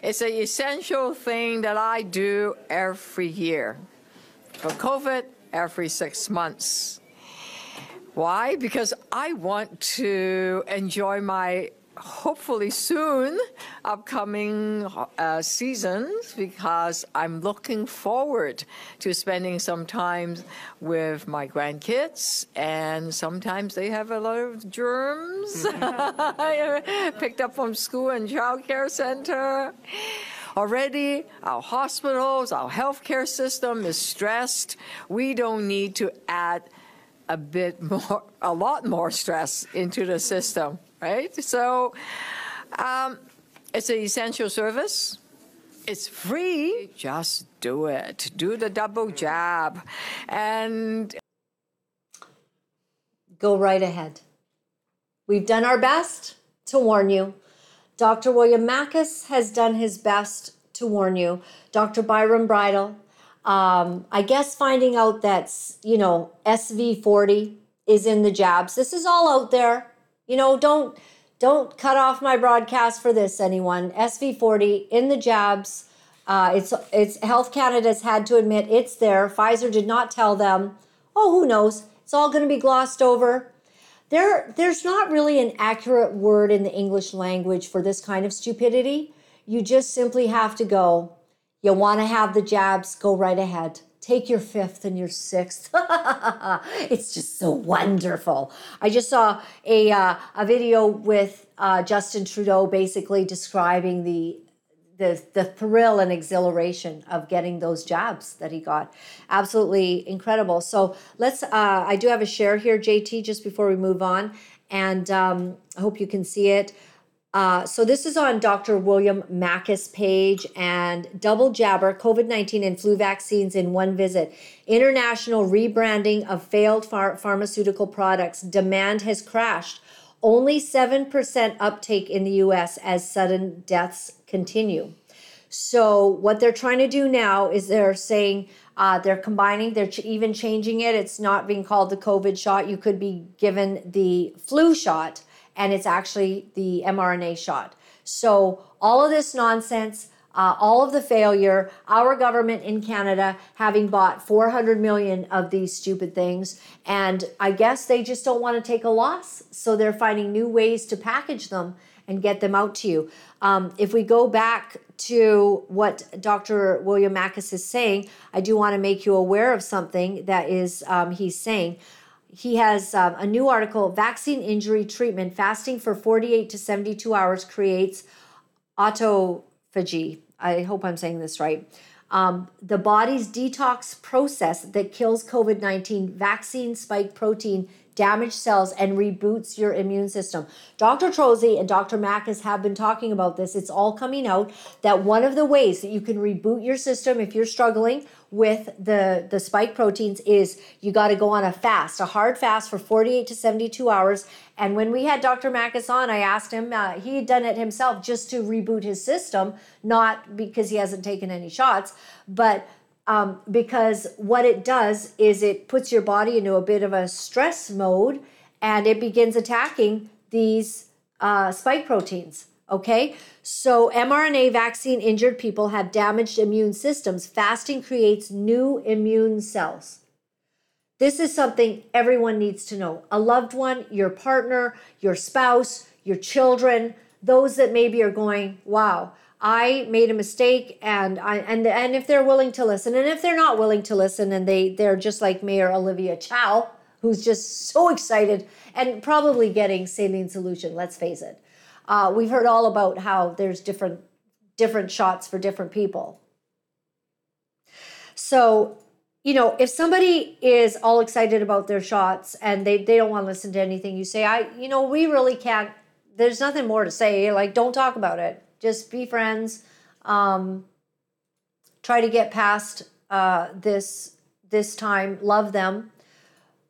It's an essential thing that I do every year. For COVID, every six months. Why? Because I want to enjoy my hopefully soon upcoming uh, seasons because I'm looking forward to spending some time with my grandkids and sometimes they have a lot of germs picked up from school and child care center. Already, our hospitals, our healthcare system is stressed. We don't need to add a bit more, a lot more stress into the system, right? So um, it's an essential service. It's free. Just do it. Do the double jab and go right ahead. We've done our best to warn you. Dr. William Makis has done his best to warn you. Dr. Byram Bridle, um, I guess finding out that, you know, SV40 is in the jabs. This is all out there. You know, don't don't cut off my broadcast for this, anyone. SV40 in the jabs. Uh, it's it's Health Canada's had to admit it's there. Pfizer did not tell them. Oh, who knows? It's all going to be glossed over. There, there's not really an accurate word in the English language for this kind of stupidity. You just simply have to go. You want to have the jabs, go right ahead. Take your fifth and your sixth. it's just so wonderful. I just saw a, uh, a video with uh, Justin Trudeau basically describing the the the thrill and exhilaration of getting those jabs that he got absolutely incredible so let's uh, i do have a share here jt just before we move on and um, i hope you can see it uh, so this is on Dr. William Makis' page and double jabber COVID-19 and flu vaccines in one visit. International rebranding of failed pharmaceutical products. Demand has crashed. Only 7% uptake in the US as sudden deaths continue. So, what they're trying to do now is they're saying uh, they're combining, they're ch- even changing it. It's not being called the COVID shot. You could be given the flu shot, and it's actually the mRNA shot. So, all of this nonsense uh, all of the failure, our government in Canada having bought 400 million of these stupid things. And I guess they just don't want to take a loss. So they're finding new ways to package them and get them out to you. Um, if we go back to what Dr. William Makis is saying, I do want to make you aware of something that is um, he's saying. He has um, a new article Vaccine Injury Treatment Fasting for 48 to 72 Hours Creates Autophagy. I hope I'm saying this right. Um, the body's detox process that kills COVID 19 vaccine spike protein damaged cells and reboots your immune system. Dr. Trozzi and Dr. Makis have been talking about this. It's all coming out that one of the ways that you can reboot your system if you're struggling with the, the spike proteins is you got to go on a fast, a hard fast for 48 to 72 hours. And when we had Dr. Makis on, I asked him, uh, he had done it himself just to reboot his system, not because he hasn't taken any shots, but um, because what it does is it puts your body into a bit of a stress mode and it begins attacking these uh, spike proteins. Okay, so mRNA vaccine injured people have damaged immune systems. Fasting creates new immune cells. This is something everyone needs to know. A loved one, your partner, your spouse, your children, those that maybe are going, wow, I made a mistake and I and and if they're willing to listen and if they're not willing to listen and they they're just like Mayor Olivia Chow who's just so excited and probably getting saline solution let's face it uh, we've heard all about how there's different different shots for different people so you know if somebody is all excited about their shots and they, they don't want to listen to anything you say i you know we really can't there's nothing more to say like don't talk about it just be friends. Um, try to get past uh, this this time. Love them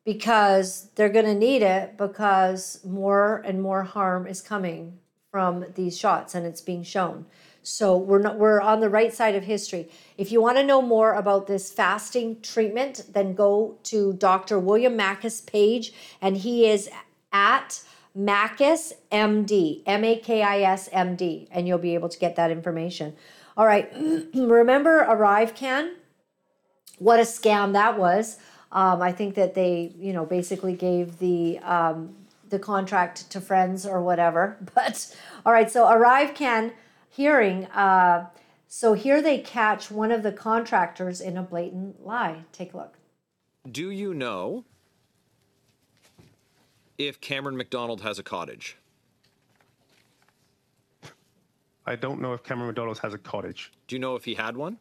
because they're going to need it because more and more harm is coming from these shots and it's being shown. So we're not we're on the right side of history. If you want to know more about this fasting treatment, then go to Dr. William Makis' page and he is at Makis MD, M A K I S M D, and you'll be able to get that information. All right, remember ArriveCAN? What a scam that was. Um, I think that they, you know, basically gave the um, the contract to friends or whatever. But all right, so ArriveCAN hearing. Uh, so here they catch one of the contractors in a blatant lie. Take a look. Do you know if Cameron MacDonald has a cottage? I don't know if Cameron MacDonald has a cottage. Do you know if he had one?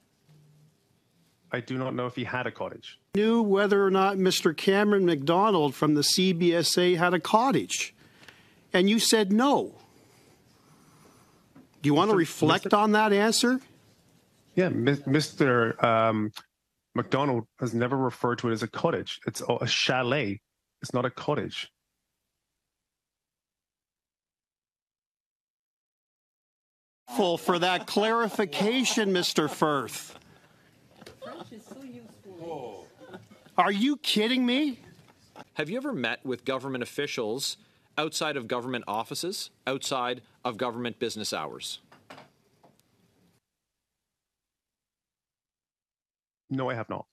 I do not know if he had a cottage. Knew whether or not Mr. Cameron MacDonald from the CBSA had a cottage. And you said no. Do you want to reflect Mr. on that answer? Yeah, Mr. Um, MacDonald has never referred to it as a cottage. It's a chalet. It's not a cottage. Full for that clarification, Mr. Firth. Are you kidding me? Have you ever met with government officials outside of government offices, outside of government business hours? No, I have not.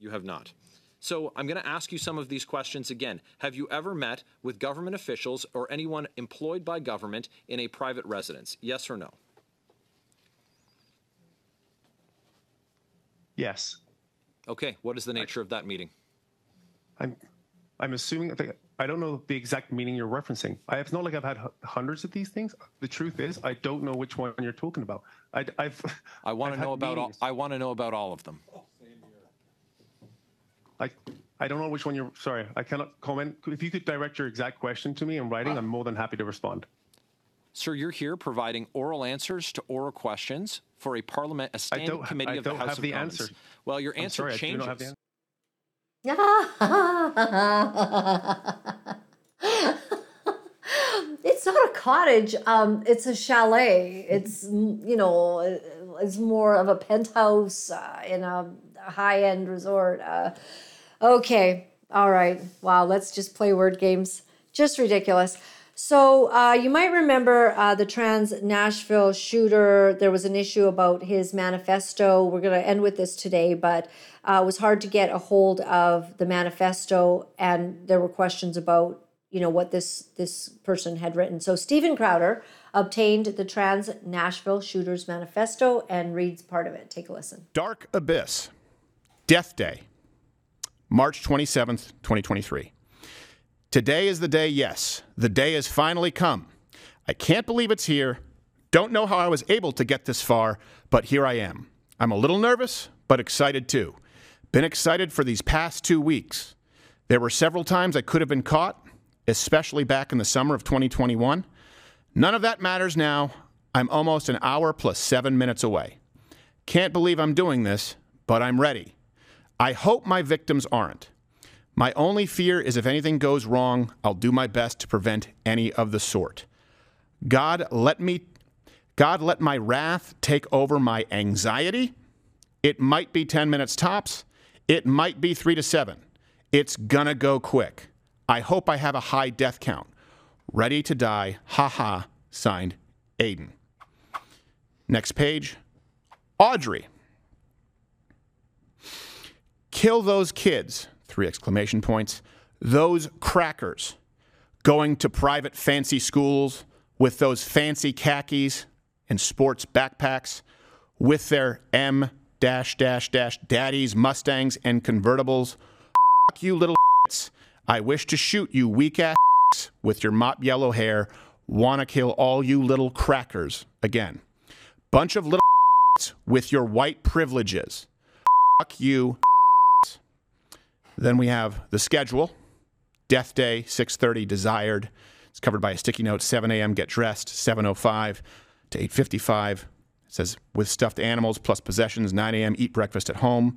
You have not. So I'm going to ask you some of these questions again. Have you ever met with government officials or anyone employed by government in a private residence? Yes or no? Yes. Okay, what is the nature of that meeting? I'm I'm assuming I don't know the exact meaning you're referencing. I, it's not like I've had hu- hundreds of these things. The truth is, I don't know which one you're talking about. I, I've I want to know about all. I want to know about all of them. I I don't know which one you're. Sorry, I cannot comment. If you could direct your exact question to me in writing, I'm more than happy to respond. Sir, you're here providing oral answers to oral questions for a parliament, a standing don't committee I of the don't House have of the Commons. answer. Well, your I'm answer sorry, I do changes. not have the answer. it's not a cottage. Um, it's a chalet. It's you know, it's more of a penthouse uh, in a high end resort. Uh, okay, all right. Wow, let's just play word games. Just ridiculous. So uh, you might remember uh, the trans Nashville shooter. There was an issue about his manifesto. We're going to end with this today, but uh, it was hard to get a hold of the manifesto, and there were questions about you know what this this person had written. So Steven Crowder obtained the trans Nashville shooters manifesto and reads part of it. Take a listen. Dark Abyss, Death Day, March 27th, 2023. Today is the day, yes. The day has finally come. I can't believe it's here. Don't know how I was able to get this far, but here I am. I'm a little nervous, but excited too. Been excited for these past two weeks. There were several times I could have been caught, especially back in the summer of 2021. None of that matters now. I'm almost an hour plus seven minutes away. Can't believe I'm doing this, but I'm ready. I hope my victims aren't. My only fear is if anything goes wrong, I'll do my best to prevent any of the sort. God, let me God let my wrath take over my anxiety. It might be 10 minutes tops. It might be 3 to 7. It's gonna go quick. I hope I have a high death count. Ready to die. Ha ha. Signed, Aiden. Next page. Audrey. Kill those kids. Three exclamation points. Those crackers. Going to private fancy schools with those fancy khakis and sports backpacks with their M dash dash dash daddies, Mustangs, and convertibles. Fuck you little I wish to shoot you weak ass with your mop yellow hair. Wanna kill all you little crackers again. Bunch of little with your white privileges. Fuck you. Then we have the schedule. Death Day, 6:30 desired. It's covered by a sticky note. 7 a.m. get dressed. 7:05 to 8:55. It says with stuffed animals plus possessions. 9 a.m. eat breakfast at home.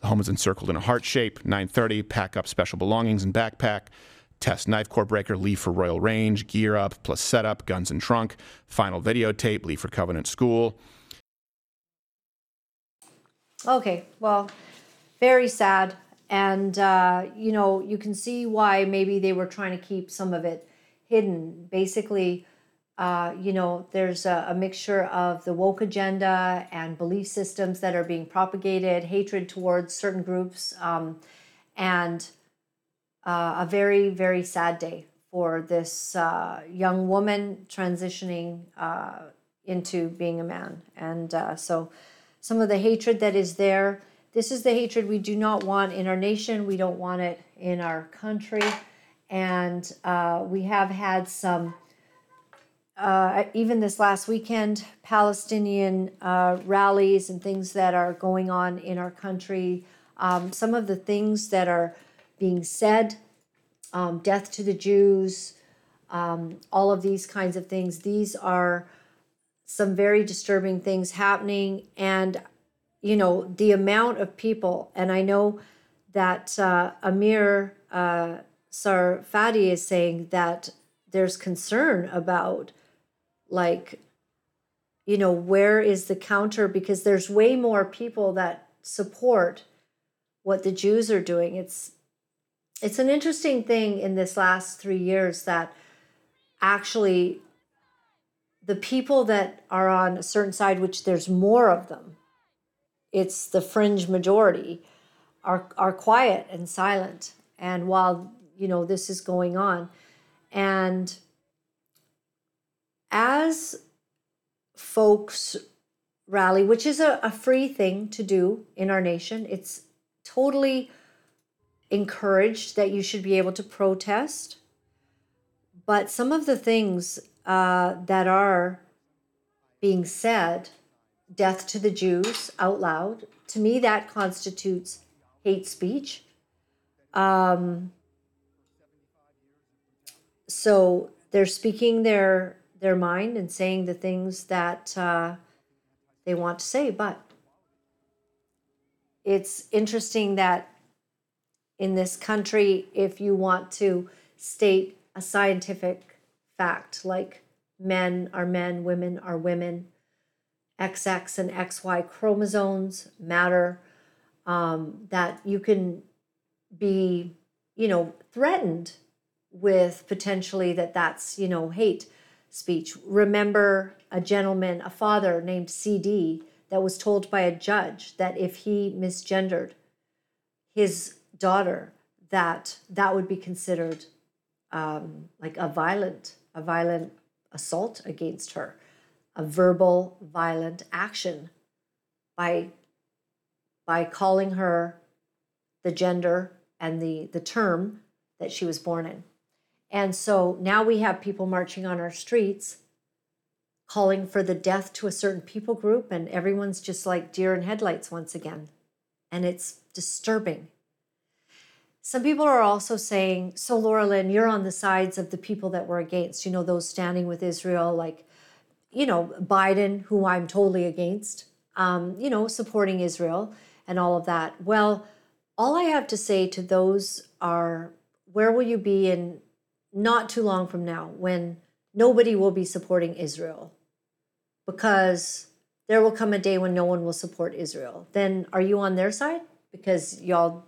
The home is encircled in a heart shape. 9:30 pack up special belongings and backpack. Test knife core breaker. Leave for Royal Range. Gear up plus setup. Guns and trunk. Final videotape. Leave for Covenant School. Okay, well, very sad. And, uh, you know, you can see why maybe they were trying to keep some of it hidden. Basically, uh, you know, there's a, a mixture of the woke agenda and belief systems that are being propagated, hatred towards certain groups, um, and uh, a very, very sad day for this uh, young woman transitioning uh, into being a man. And uh, so some of the hatred that is there, this is the hatred we do not want in our nation. We don't want it in our country. And uh, we have had some, uh, even this last weekend, Palestinian uh, rallies and things that are going on in our country. Um, some of the things that are being said um, death to the Jews, um, all of these kinds of things. These are some very disturbing things happening. And, you know, the amount of people, and I know that uh, Amir uh, Sarfati is saying that there's concern about, like, you know, where is the counter? Because there's way more people that support what the Jews are doing. It's it's an interesting thing in this last three years that actually the people that are on a certain side, which there's more of them, it's the fringe majority, are are quiet and silent. And while you know this is going on, and as folks rally, which is a, a free thing to do in our nation, it's totally encouraged that you should be able to protest. But some of the things uh, that are being said, death to the Jews out loud, to me, that constitutes hate speech. Um, so they're speaking their their mind and saying the things that uh, they want to say, but it's interesting that in this country if you want to state a scientific fact like men are men, women are women, XX and XY chromosomes matter, um, that you can be, you know, threatened with potentially that that's, you know, hate speech. Remember a gentleman, a father named CD, that was told by a judge that if he misgendered his daughter that that would be considered um, like a violent a violent assault against her a verbal violent action by by calling her the gender and the the term that she was born in. And so now we have people marching on our streets calling for the death to a certain people group and everyone's just like deer in headlights once again. And it's disturbing. Some people are also saying, so Laura Lynn, you're on the sides of the people that were against, you know, those standing with Israel, like, you know, Biden, who I'm totally against, um, you know, supporting Israel and all of that. Well, all I have to say to those are, where will you be in not too long from now when nobody will be supporting Israel? Because there will come a day when no one will support Israel. Then are you on their side? Because y'all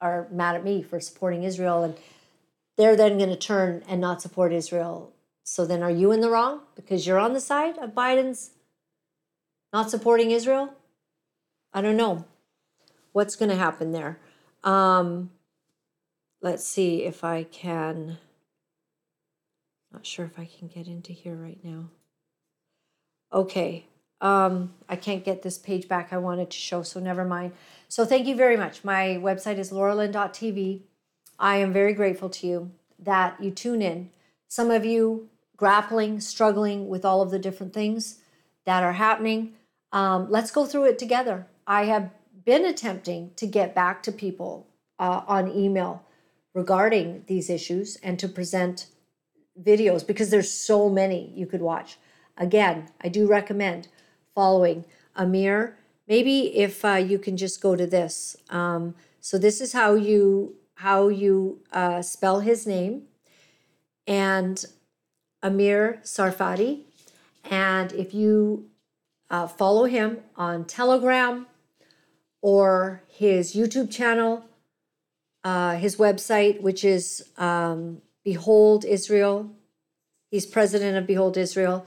are mad at me for supporting Israel and they're then going to turn and not support Israel. So then are you in the wrong because you're on the side of Biden's not supporting Israel? I don't know what's going to happen there. Um, let's see if I can. Not sure if I can get into here right now. Okay. Um, I can't get this page back I wanted to show, so never mind. So thank you very much. My website is lauralynn.tv. I am very grateful to you that you tune in. Some of you grappling, struggling with all of the different things that are happening. Um, let's go through it together. I have been attempting to get back to people uh, on email regarding these issues and to present videos because there's so many you could watch. Again, I do recommend following Amir maybe if uh, you can just go to this. Um, so this is how you how you uh, spell his name, and Amir Sarfati. And if you uh, follow him on Telegram or his YouTube channel, uh, his website, which is um, Behold Israel. He's president of Behold Israel.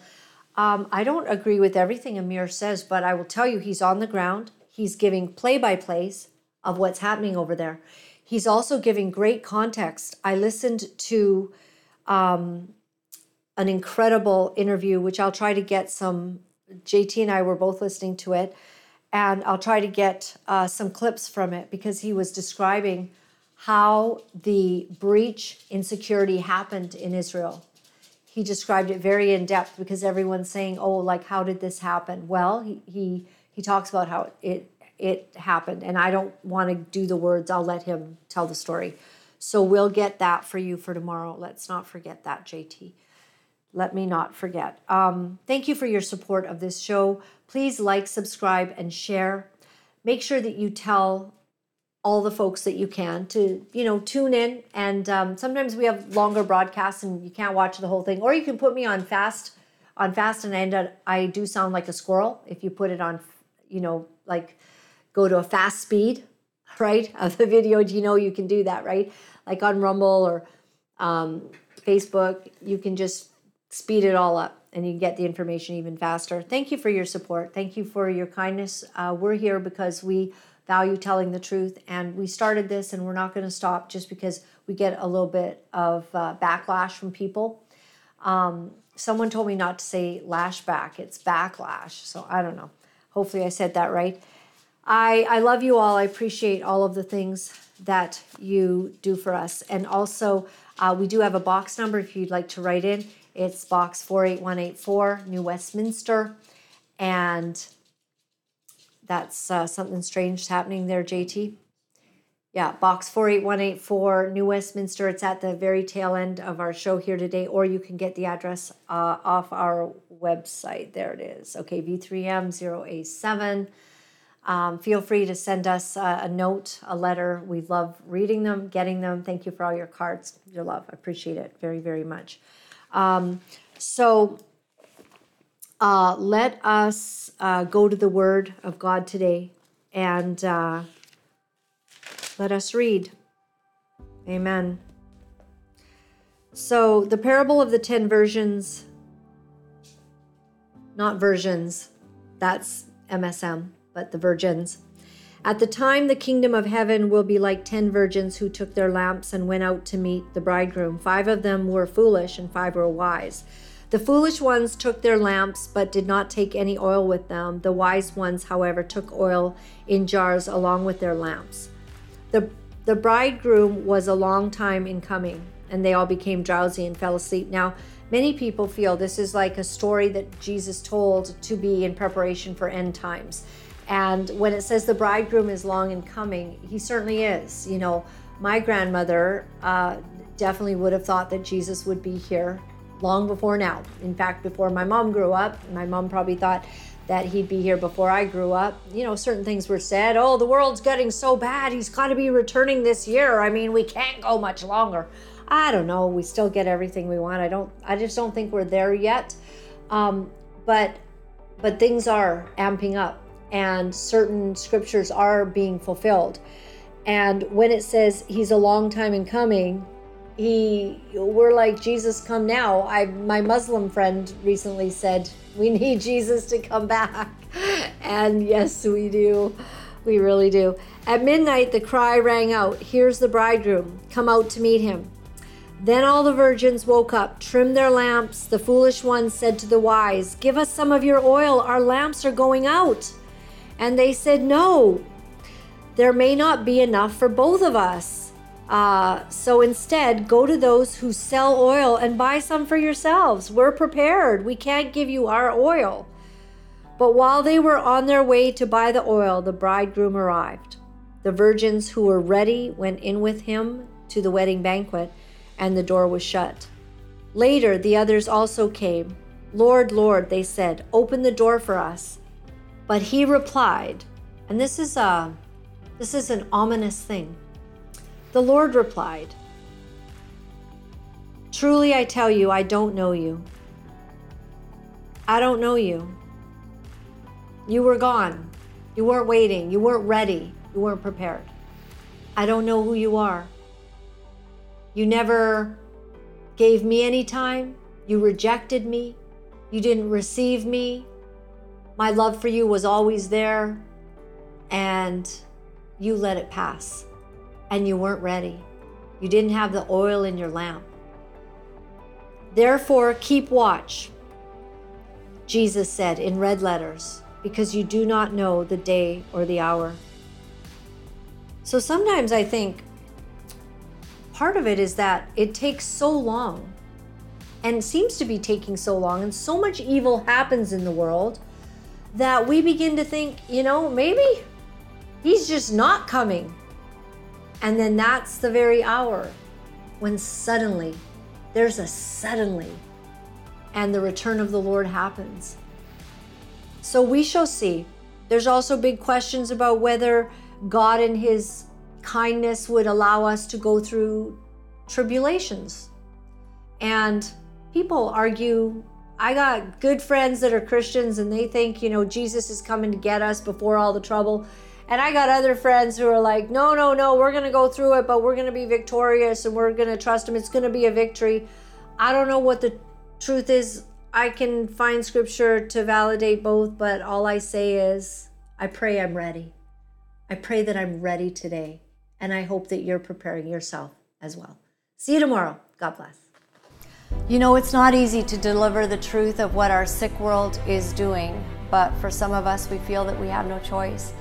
Um, I don't agree with everything Amir says, but I will tell you he's on the ground. He's giving play by plays of what's happening over there. He's also giving great context. I listened to um, an incredible interview, which I'll try to get some. JT and I were both listening to it, and I'll try to get uh, some clips from it because he was describing how the breach in security happened in Israel. He described it very in depth because everyone's saying, "Oh, like how did this happen?" Well, he he he talks about how it it happened, and I don't want to do the words. I'll let him tell the story. So we'll get that for you for tomorrow. Let's not forget that, JT. Let me not forget. Um, thank you for your support of this show. Please like, subscribe, and share. Make sure that you tell all the folks that you can to you know tune in and um, sometimes we have longer broadcasts and you can't watch the whole thing or you can put me on fast on fast and I end up, I do sound like a squirrel if you put it on you know like go to a fast speed right of the video Do you know you can do that right like on rumble or um, facebook you can just speed it all up and you get the information even faster thank you for your support thank you for your kindness uh, we're here because we value telling the truth. And we started this and we're not going to stop just because we get a little bit of uh, backlash from people. Um, someone told me not to say lashback, it's backlash. So I don't know. Hopefully I said that right. I, I love you all. I appreciate all of the things that you do for us. And also, uh, we do have a box number if you'd like to write in. It's box 48184, New Westminster. And that's uh, something strange happening there, JT. Yeah, box 48184, New Westminster. It's at the very tail end of our show here today, or you can get the address uh, off our website. There it is. Okay, V3M0A7. Um, feel free to send us uh, a note, a letter. We love reading them, getting them. Thank you for all your cards, your love. I appreciate it very, very much. Um, so, uh, let us uh, go to the Word of God today and uh, let us read. Amen. So, the parable of the ten virgins, not versions, that's MSM, but the virgins. At the time, the kingdom of heaven will be like ten virgins who took their lamps and went out to meet the bridegroom. Five of them were foolish, and five were wise. The foolish ones took their lamps, but did not take any oil with them. The wise ones, however, took oil in jars along with their lamps. The, the bridegroom was a long time in coming, and they all became drowsy and fell asleep. Now, many people feel this is like a story that Jesus told to be in preparation for end times. And when it says the bridegroom is long in coming, he certainly is. You know, my grandmother uh, definitely would have thought that Jesus would be here long before now. In fact, before my mom grew up, my mom probably thought that he'd be here before I grew up. You know, certain things were said. Oh, the world's getting so bad. He's got to be returning this year. I mean, we can't go much longer. I don't know. We still get everything we want. I don't. I just don't think we're there yet. Um, but but things are amping up, and certain scriptures are being fulfilled. And when it says he's a long time in coming, he we're like jesus come now. I my muslim friend recently said we need jesus to come back. And yes we do. We really do. At midnight the cry rang out here's the bridegroom. Come out to meet him. Then all the virgins woke up trimmed their lamps. The foolish ones said to the wise give us some of your oil. Our lamps are going out and they said no there may not be enough for both of us uh, so instead, go to those who sell oil and buy some for yourselves. We're prepared. We can't give you our oil. But while they were on their way to buy the oil, the bridegroom arrived. The virgins who were ready went in with him to the wedding banquet, and the door was shut. Later, the others also came. Lord, Lord, they said, open the door for us. But he replied, and this is a this is an ominous thing. The Lord replied, Truly I tell you, I don't know you. I don't know you. You were gone. You weren't waiting. You weren't ready. You weren't prepared. I don't know who you are. You never gave me any time. You rejected me. You didn't receive me. My love for you was always there, and you let it pass and you weren't ready. You didn't have the oil in your lamp. Therefore, keep watch, Jesus said in red letters, because you do not know the day or the hour. So sometimes I think part of it is that it takes so long and seems to be taking so long, and so much evil happens in the world that we begin to think, you know, maybe he's just not coming. And then that's the very hour when suddenly, there's a suddenly, and the return of the Lord happens. So we shall see. There's also big questions about whether God in his kindness would allow us to go through tribulations. And people argue. I got good friends that are Christians and they think, you know, Jesus is coming to get us before all the trouble. And I got other friends who are like, no, no, no, we're going to go through it, but we're going to be victorious and we're going to trust Him. It's going to be a victory. I don't know what the truth is. I can find scripture to validate both, but all I say is, I pray I'm ready. I pray that I'm ready today. And I hope that you're preparing yourself as well. See you tomorrow. God bless. You know, it's not easy to deliver the truth of what our sick world is doing, but for some of us, we feel that we have no choice.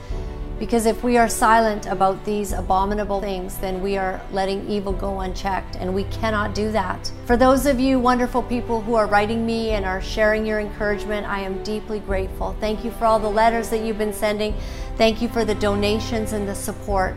Because if we are silent about these abominable things, then we are letting evil go unchecked, and we cannot do that. For those of you wonderful people who are writing me and are sharing your encouragement, I am deeply grateful. Thank you for all the letters that you've been sending. Thank you for the donations and the support.